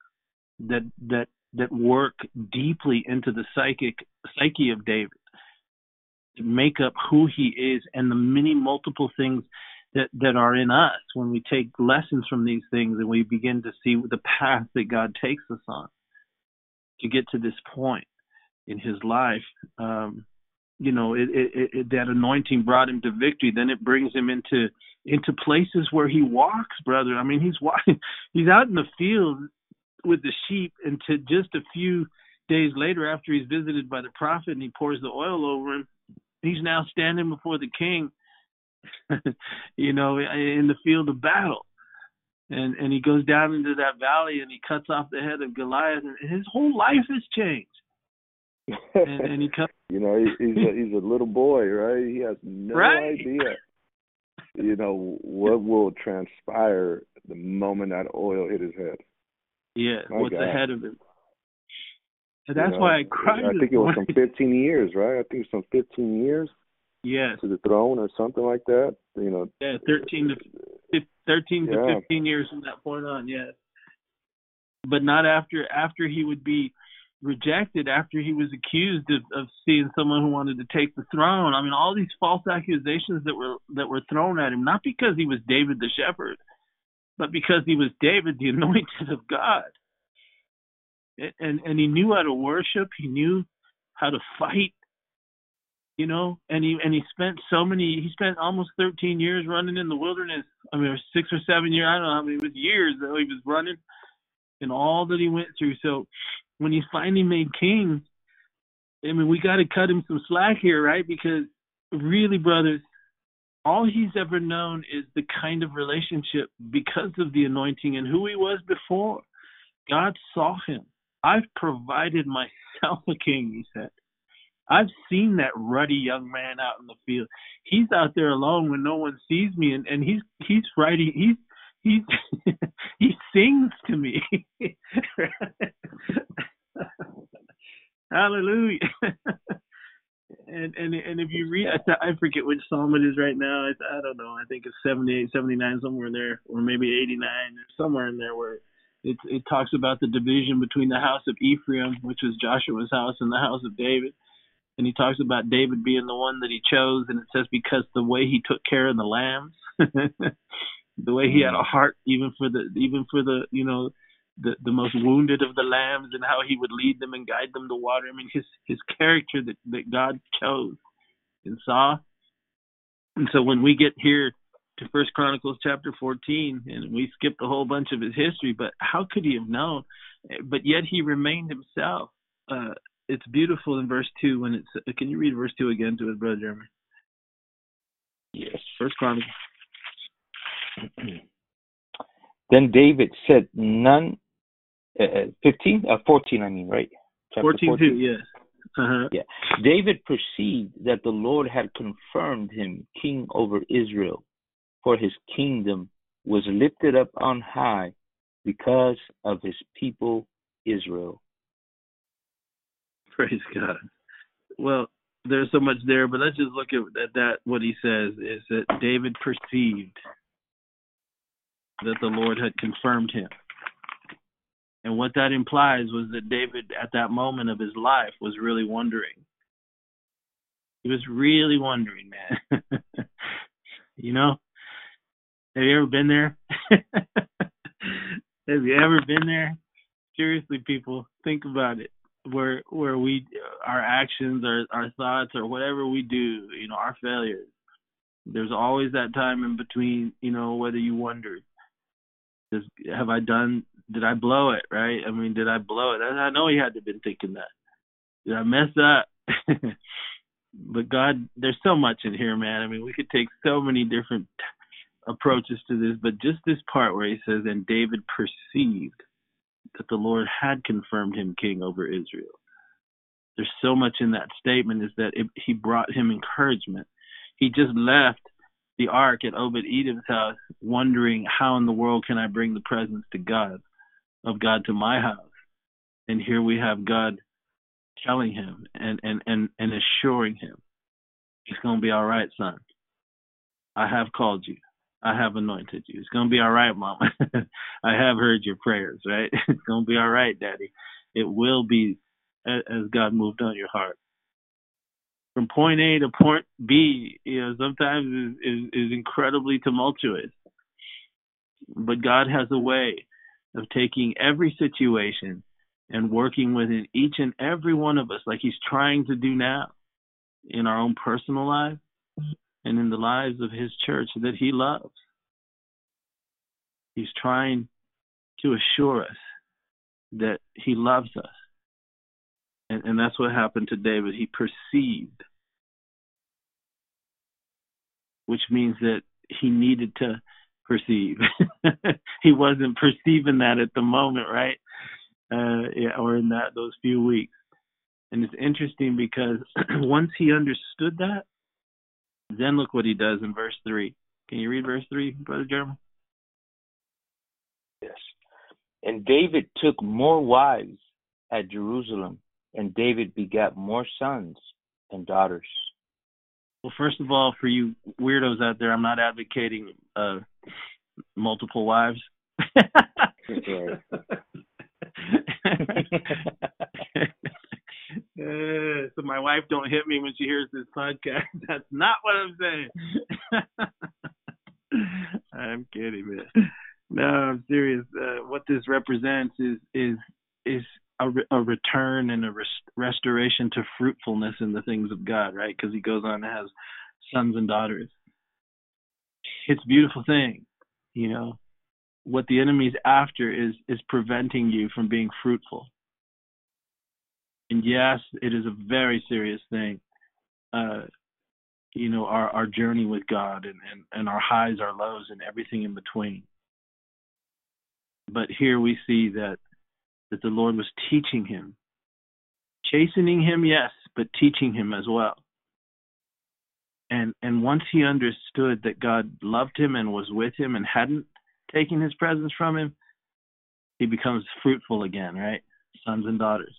that that that work deeply into the psychic psyche of David to make up who he is and the many multiple things that, that are in us when we take lessons from these things and we begin to see the path that God takes us on to get to this point in his life. Um, you know, it, it, it, that anointing brought him to victory. Then it brings him into into places where he walks, brother. I mean, he's [laughs] walking, he's out in the field with the sheep, and to just a few days later, after he's visited by the prophet and he pours the oil over him, he's now standing before the king, [laughs] you know, in the field of battle. And and he goes down into that valley and he cuts off the head of Goliath, and his whole life has changed. And, and he comes. [laughs] you know, he, he's a, he's a little boy, right? He has no right. idea, you know, what will transpire the moment that oil hit his head. Yeah, My what's God. ahead of him. And that's You know, why I cried. I think it was some 15 years, right? I think some 15 years Yes, to the throne or something like that. You know, yeah, thirteen to fif- thirteen Yeah. to fifteen years from that point on. Yes, but not after after he would be rejected after he was accused of, of seeing someone who wanted to take the throne. I mean, all these false accusations that were that were thrown at him, not because he was David the shepherd, but because he was David the [laughs] anointed of God. And and, he knew how to worship, he knew how to fight, you know, and he and he spent so many he spent almost 13 years running in the wilderness. I mean, 6 or 7 years, I don't know how many it was years that he was running and all that he went through. So when he's finally made king, I mean, we got to cut him some slack here, right? Because really, brothers, all he's ever known is the kind of relationship because of the anointing and who he was before. God saw him. I've provided myself [laughs] a king, he said. I've seen that ruddy young man out in the field. He's out there alone when no one sees me, and, and he's he's writing. He's he's [laughs] he sings to me. [laughs] Hallelujah. [laughs] and and and if you read, I, I forget which psalm it is right now. I, I don't know. I think it's 78, 79, somewhere in there, or maybe 89, somewhere in there where it it talks about the division between the house of Ephraim, which was Joshua's house, and the house of David. And he talks about David being the one that he chose, and it says because the way he took care of the lambs, the way he had a heart even for the even for the you know the the most wounded of the lambs and how he would lead them and guide them to water. I mean his his character that that God chose and saw. And so when we get here to First Chronicles chapter 14 and we skipped a whole bunch of his history, but how could he have known? But yet he remained himself. Uh, it's beautiful in verse two when it's. Can you read verse two again to his brother Jeremy? Yes. First Chronicles. [clears throat] then David said, None, uh, 15, uh, 14, I mean, right? Chapter 14 2, yes. Uh-huh. Yeah. David perceived that the Lord had confirmed him king over Israel, for his kingdom was lifted up on high because of his people Israel. Praise God. Well, there's so much there, but let's just look at, at that. What he says is that David perceived that the Lord had confirmed him. And what that implies was that David, at that moment of his life, was really wondering. He was really wondering, man. [laughs] you know, have you ever been there? [laughs] have you ever been there? Seriously, people, think about it. Where where we our actions, our our thoughts, or whatever we do, you know, our failures. There's always that time in between, you know, whether you wonder, have I done did I blow it, right? I mean, did I blow it? I know he had to have been thinking that. Did I mess up? [laughs] but God, there's so much in here, man. I mean, we could take so many different approaches to this, but just this part where he says, and David perceived that the Lord had confirmed him king over Israel. There's so much in that statement is that it, he brought him encouragement. He just left the ark at Obed Edom's house, wondering how in the world can I bring the presence to God, of God to my house. And here we have God telling him and and and, and assuring him, it's going to be all right, son. I have called you. I have anointed you. It's going to be all right, mama. [laughs] I have heard your prayers, right? [laughs] It's going to be all right, daddy. It will be as God moved on your heart. From point A to point B, you know, sometimes is, is, is incredibly tumultuous. But God has a way of taking every situation and working within each and every one of us, like He's trying to do now in our own personal lives and in the lives of His church that He loves. He's trying to assure us that He loves us. And, and that's what happened to David. He perceived, which means that he needed to perceive. [laughs] he wasn't perceiving that at the moment, right? Uh, yeah, or in that those few weeks. And it's interesting because [clears throat] once he understood that, then look what he does in verse three. Can you read verse three, Brother Jeremy? Yes. And David took more wives at Jerusalem, and David begat more sons and daughters. Well, first of all, for you weirdos out there, I'm not advocating uh, multiple wives. Uh, [laughs] so my wife don't hit me when she hears this podcast. [laughs] That's not what I'm saying. [laughs] I'm kidding, man. No, I'm serious. Uh, what this represents is is is a, a return and a rest- restoration to fruitfulness in the things of God, right? Because he goes on to have sons and daughters. It's a beautiful thing, you know. What the enemy's after is is preventing you from being fruitful. And yes, it is a very serious thing. Uh, you know, our our journey with God and, and, and our highs, our lows, and everything in between. But here we see that that the Lord was teaching him. Chastening him, yes, but teaching him as well. And and once he understood that God loved him and was with him and hadn't taken his presence from him, he becomes fruitful again, right? Sons and daughters.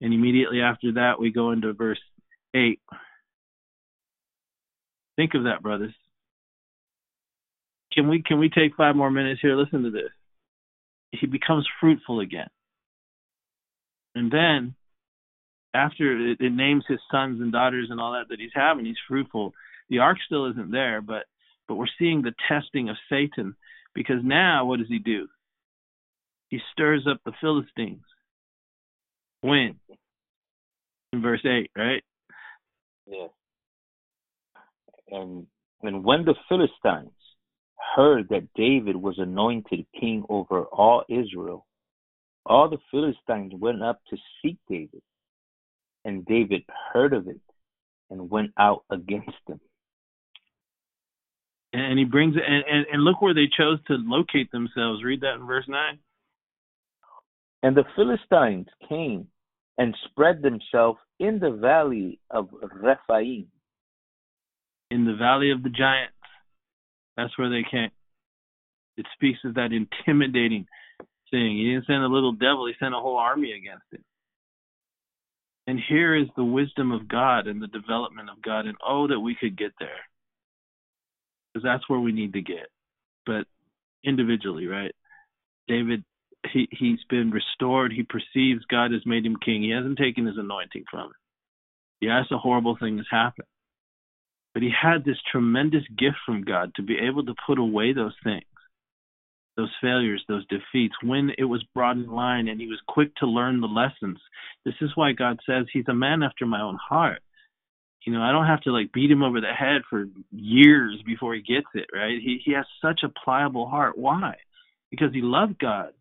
And immediately after that we go into verse eight. Think of that, brothers. Can we can we take five more minutes here? Listen to this. He becomes fruitful again. And then after it, it, names his sons and daughters and all that that he's having, he's fruitful. The ark still isn't there, but but we're seeing the testing of Satan because now what does he do? He stirs up the Philistines. When? In verse eight, right? Yeah. And and when the Philistines heard that David was anointed king over all Israel, all the Philistines went up to seek David, and David heard of it and went out against them. And he brings it, and, and, and look where they chose to locate themselves. Read that in verse 9. And the Philistines came and spread themselves in the valley of Rephaim. In the valley of the giants. That's where they came. It speaks of that intimidating thing. He didn't send a little devil, he sent a whole army against it. And here is the wisdom of God and the development of God. And oh, that we could get there. Because that's where we need to get. But individually, right? David, he, he's been restored. He perceives God has made him king. He hasn't taken his anointing from him. Yes, a horrible thing has happened. But he had this tremendous gift from God to be able to put away those things those failures, those defeats, when it was brought in line and he was quick to learn the lessons. This is why God says he's a man after my own heart. You know, I don't have to like beat him over the head for years before he gets it, right? He he has such a pliable heart. Why? Because he loved God.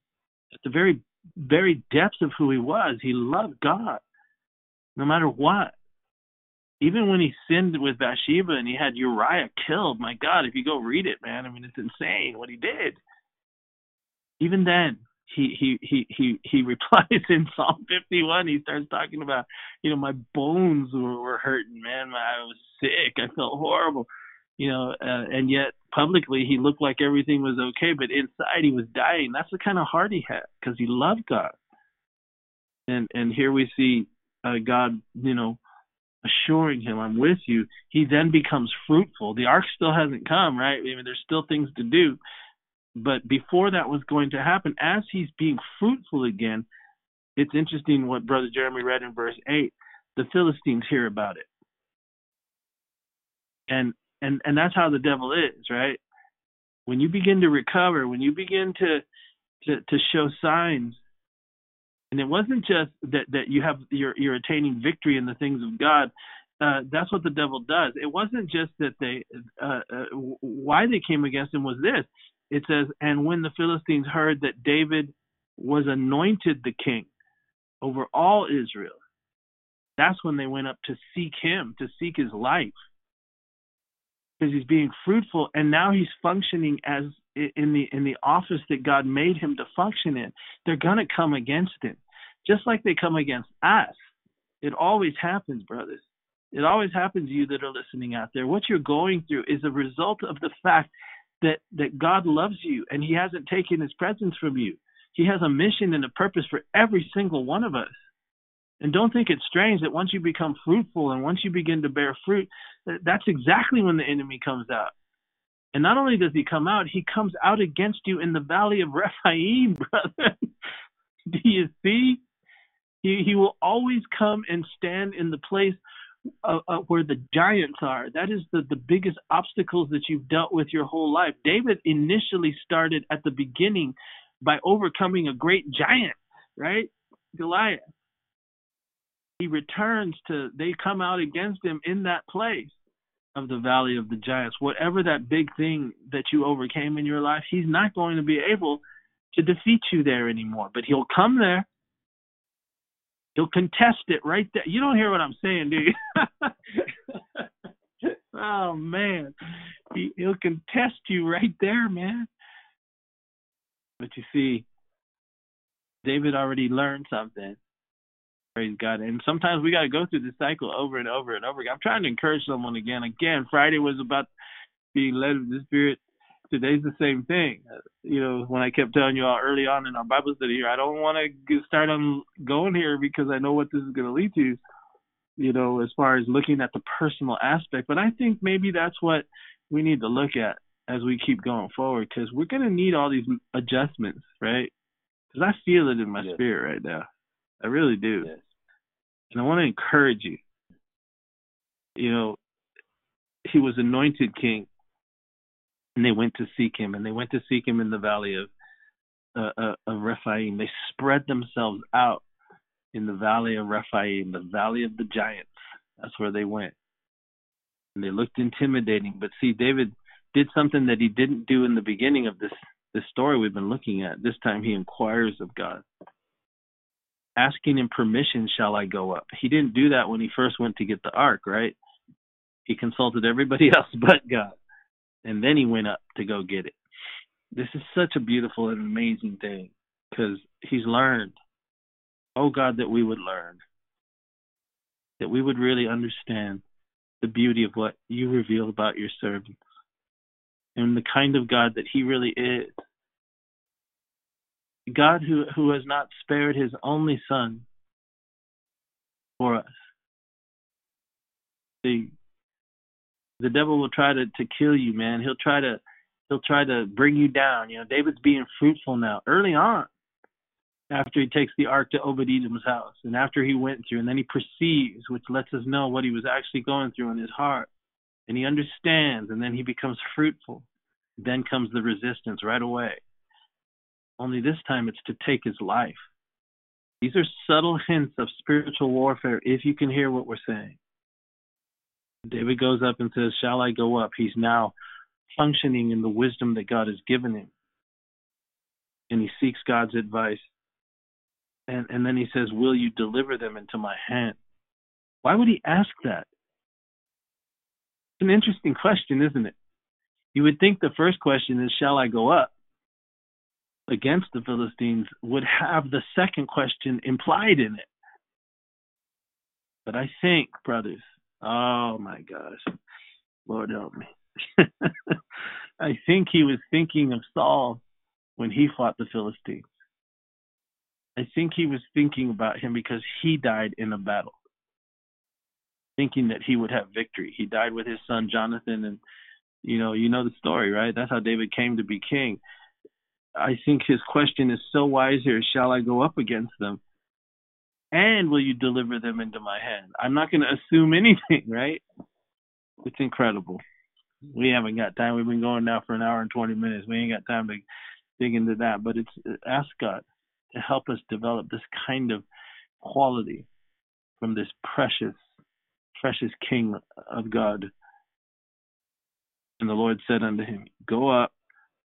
At the very very depths of who he was, he loved God. No matter what. Even when he sinned with Bathsheba and he had Uriah killed, my God, if you go read it, man, I mean it's insane what he did even then he he he he he [laughs] replies in Psalm 51. He starts talking about, you know, my bones were, were hurting, man. I was sick. I felt horrible, you know. Uh, and yet publicly he looked like everything was okay, but inside he was dying. That's the kind of heart he had because he loved God. And and here we see uh, God, you know, assuring him, "I'm with you." He then becomes fruitful. The ark still hasn't come, right? I mean, there's still things to do but before that was going to happen, as he's being fruitful again, it's interesting what Brother Jeremy read in verse 8. The Philistines hear about it. And and and that's how the devil is, right? When you begin to recover, when you begin to to, to show signs and it wasn't just that that you have you're you're attaining victory in the things of God. Uh, that's what the devil does. It wasn't just that they uh, uh, why they came against him was this. It says, and when the Philistines heard that David was anointed the king over all Israel, that's when they went up to seek him, to seek his life, because he's being fruitful, and now he's functioning as in the in the office that God made him to function in, they're gonna come against him, just like they come against us. It always happens, brothers. It always happens to you that are listening out there. What you're going through is a result of the fact that that God loves you and He hasn't taken His presence from you. He has a mission and a purpose for every single one of us. And don't think it's strange that once you become fruitful and once you begin to bear fruit, that's exactly when the enemy comes out. And not only does he come out, he comes out against you in the valley of [laughs] Rephaim, brother. Do you see? He, he will always come and stand in the place uh, uh, where the giants are. That is the, the biggest obstacles that you've dealt with your whole life. David initially started at the beginning by overcoming a great giant, right? Goliath. He returns to, they come out against him in that place of the valley of the giants. Whatever that big thing that you overcame in your life, he's not going to be able to defeat you there anymore. But he'll come there. He'll contest it right there. You don't hear what I'm saying, do you? [laughs] oh man, he, he'll contest you right there, man. But you see, David already learned something. Praise God. And sometimes we got to go through the cycle over and over and over again. I'm trying to encourage someone again. Again, Friday was about being led of the Spirit. Today's the same thing. You know, when I kept telling you all early on in our Bible study here, I don't want to start on going here because I know what this is going to lead to. You know, as far as looking at the personal aspect, but I think maybe that's what we need to look at as we keep going forward because we're going to need all these adjustments, right? Because I feel it in my yes. spirit right now. I really do. Yes. And I want to encourage you. You know, he was anointed king, and they went to seek him, and they went to seek him in the valley of uh, uh, of Rephaim. They spread themselves out in the valley of Rephaim, the valley of the giants. That's where they went, and they looked intimidating. But see, David did something that he didn't do in the beginning of this this story we've been looking at. This time, he inquires of God asking him permission, shall I go up? He didn't do that when he first went to get the ark, right? He consulted everybody [laughs] else but God. And then he went up to go get it. This is such a beautiful and amazing thing because he's learned. Oh God, that we would learn. That we would really understand the beauty of what you reveal about your servants and the kind of God that he really is God who, who has not spared his only son for us. The the devil will try to, to kill you, man. He'll try to he'll try to bring you down. You know, David's being fruitful now, early on, after he takes the ark to Obed Edom's house, and after he went through, and then he perceives, which lets us know what he was actually going through in his heart. And he understands, and then he becomes fruitful. Then comes the resistance right away only this time it's to take his life. These are subtle hints of spiritual warfare if you can hear what we're saying. David goes up and says, Shall I go up? He's now functioning in the wisdom that God has given him. And he seeks God's advice. And, and then he says, Will you deliver them into my hand? Why would he ask that? It's an interesting question, isn't it? You would think the first question is, Shall I go up? against the Philistines would have the second question implied in it. But I think, brothers, oh my gosh, Lord help me. [laughs] I think he was thinking of Saul when he fought the Philistines. I think he was thinking about him because he died in a battle, thinking that he would have victory. He died with his son Jonathan, and you know, you know the story, right? That's how David came to be king. I think his question is so wise here shall I go up against them? And will you deliver them into my hand? I'm not going to assume anything, [laughs] right? it's incredible. We haven't got time. We've been going now for an hour and 20 minutes. We ain't got time to dig into that. But it's ask God to help us develop this kind of quality from this precious, precious King of God. And the Lord said unto him, Go up,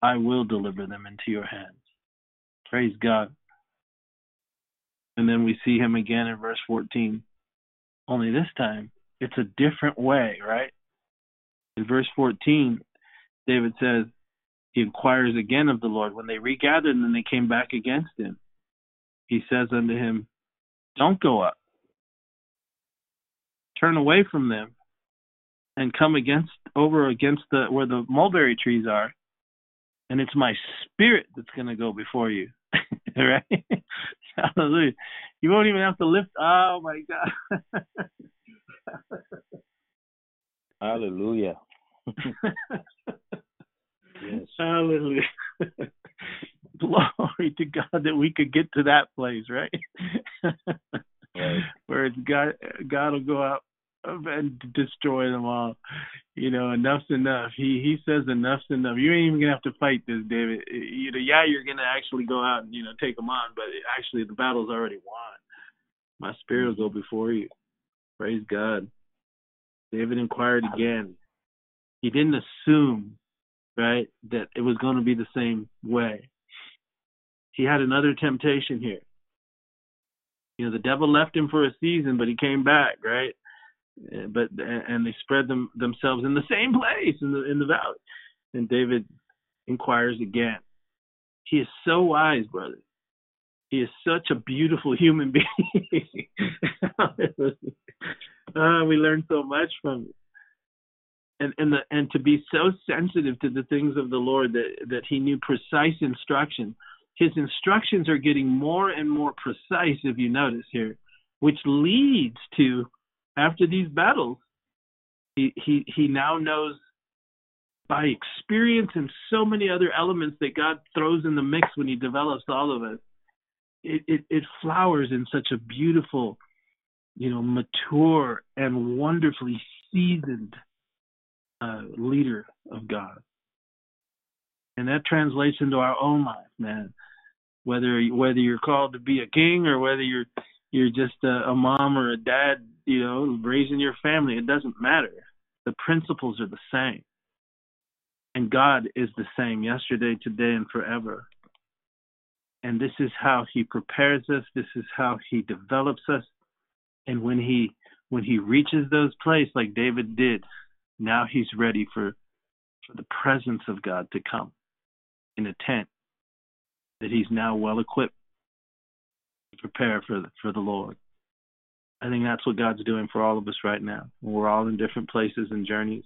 I will deliver them into your hands. Praise God. And then we see him again in verse 14. Only this time, it's a different way, right? In verse 14, David says, he inquires again of the Lord. When they regathered and they came back against him, he says unto him, Don't go up. Turn away from them and come against over against the where the mulberry trees are, and it's my spirit that's gonna go before you. [laughs] right? Hallelujah. You won't even have to lift oh my God. [laughs] Hallelujah. [laughs] yes. Hallelujah. Glory to God that we could get to that place, right? right. Where it's God God will go out and destroy them all. You know, enough's enough. He he says enough's enough. You ain't even gonna have to fight this, David. You know, yeah, you're gonna actually go out and you know take them on, but actually the battle's already won. My spirit will go mm-hmm. before you. Praise God. David inquired again. He didn't assume, right, that it was going to be the same way. He had another temptation here. You know, the devil left him for a season, but he came back, right? Uh, but and they spread them themselves in the same place in the in the valley. And David inquires again. He is so wise, brother. He is such a beautiful human [laughs] being. uh, [laughs] we learn so much from it. And and the and to be so sensitive to the things of the Lord that that he knew precise instruction. His instructions are getting more and more precise, if you notice here, which leads to after these battles, he he he now knows by experience and so many other elements that God throws in the mix when He develops all of us. It it, it flowers in such a beautiful, you know, mature and wonderfully seasoned uh, leader of God. And that translates into our own life, man. Whether whether you're called to be a king or whether you're you're just a, a mom or a dad you know, raising your family, it doesn't matter. The principles are the same. And God is the same yesterday, today, and forever. And this is how he prepares us, this is how he develops us. And when he when he reaches those places like David did, now he's ready for for the presence of God to come in a tent that he's now well equipped prepare for the, for the Lord. I think that's what God's doing for all of us right now. We're all in different places and journeys,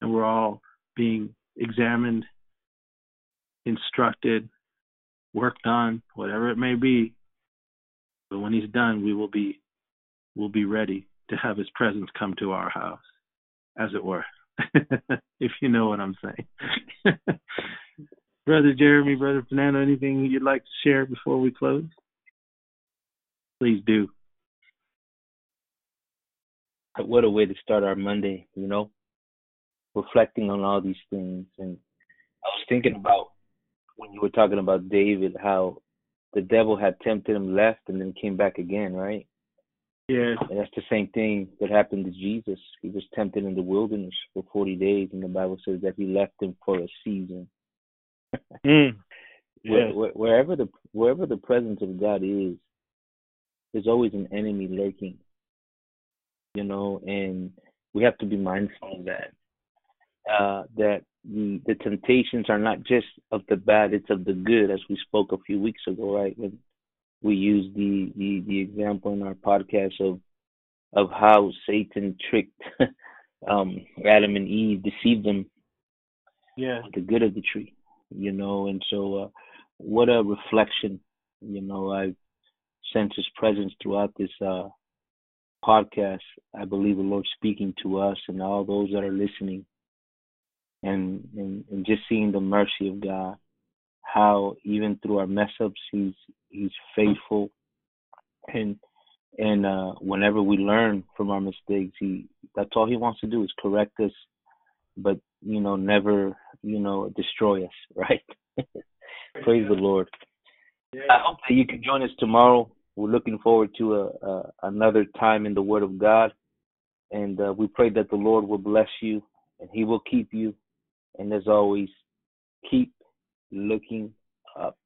and we're all being examined, instructed, worked on, whatever it may be. But when He's done, we will be will be ready to have His presence come to our house, as it were, [laughs] if you know what I'm saying. [laughs] Brother Jeremy, Brother Fernando, anything you'd like to share before we close? Please do what a way to start our Monday, you know, reflecting on all these things. And I was thinking about when you were talking about David, how the devil had tempted him left and then came back again, right? Yeah. And that's the same thing that happened to Jesus. He was tempted in the wilderness for 40 days, and the Bible says that he left him for a season. mm. [laughs] yeah. Where, wherever the wherever the presence of God is, there's always an enemy lurking you know, and we have to be mindful of that. Uh, that the the temptations are not just of the bad; it's of the good, as we spoke a few weeks ago, right? When we used the the, the example in our podcast of of how Satan tricked [laughs] um, Adam and Eve, deceived them, yeah, the good of the tree, you know, and so uh, what a reflection, you know. I've sensed His presence throughout this uh, podcast, I believe the Lord speaking to us and all those that are listening and, and, and just seeing the mercy of God, how even through our mess ups he's he's faithful and And uh, whenever we learn from our mistakes, he that's all he wants to do is correct us, but you know, never you know destroy us, [laughs] right? Praise the Lord. I hope that you can join us tomorrow. We're looking forward to a, a another time in the Word of God, and uh, we pray that the Lord will bless you and He will keep you. And as always, keep looking up.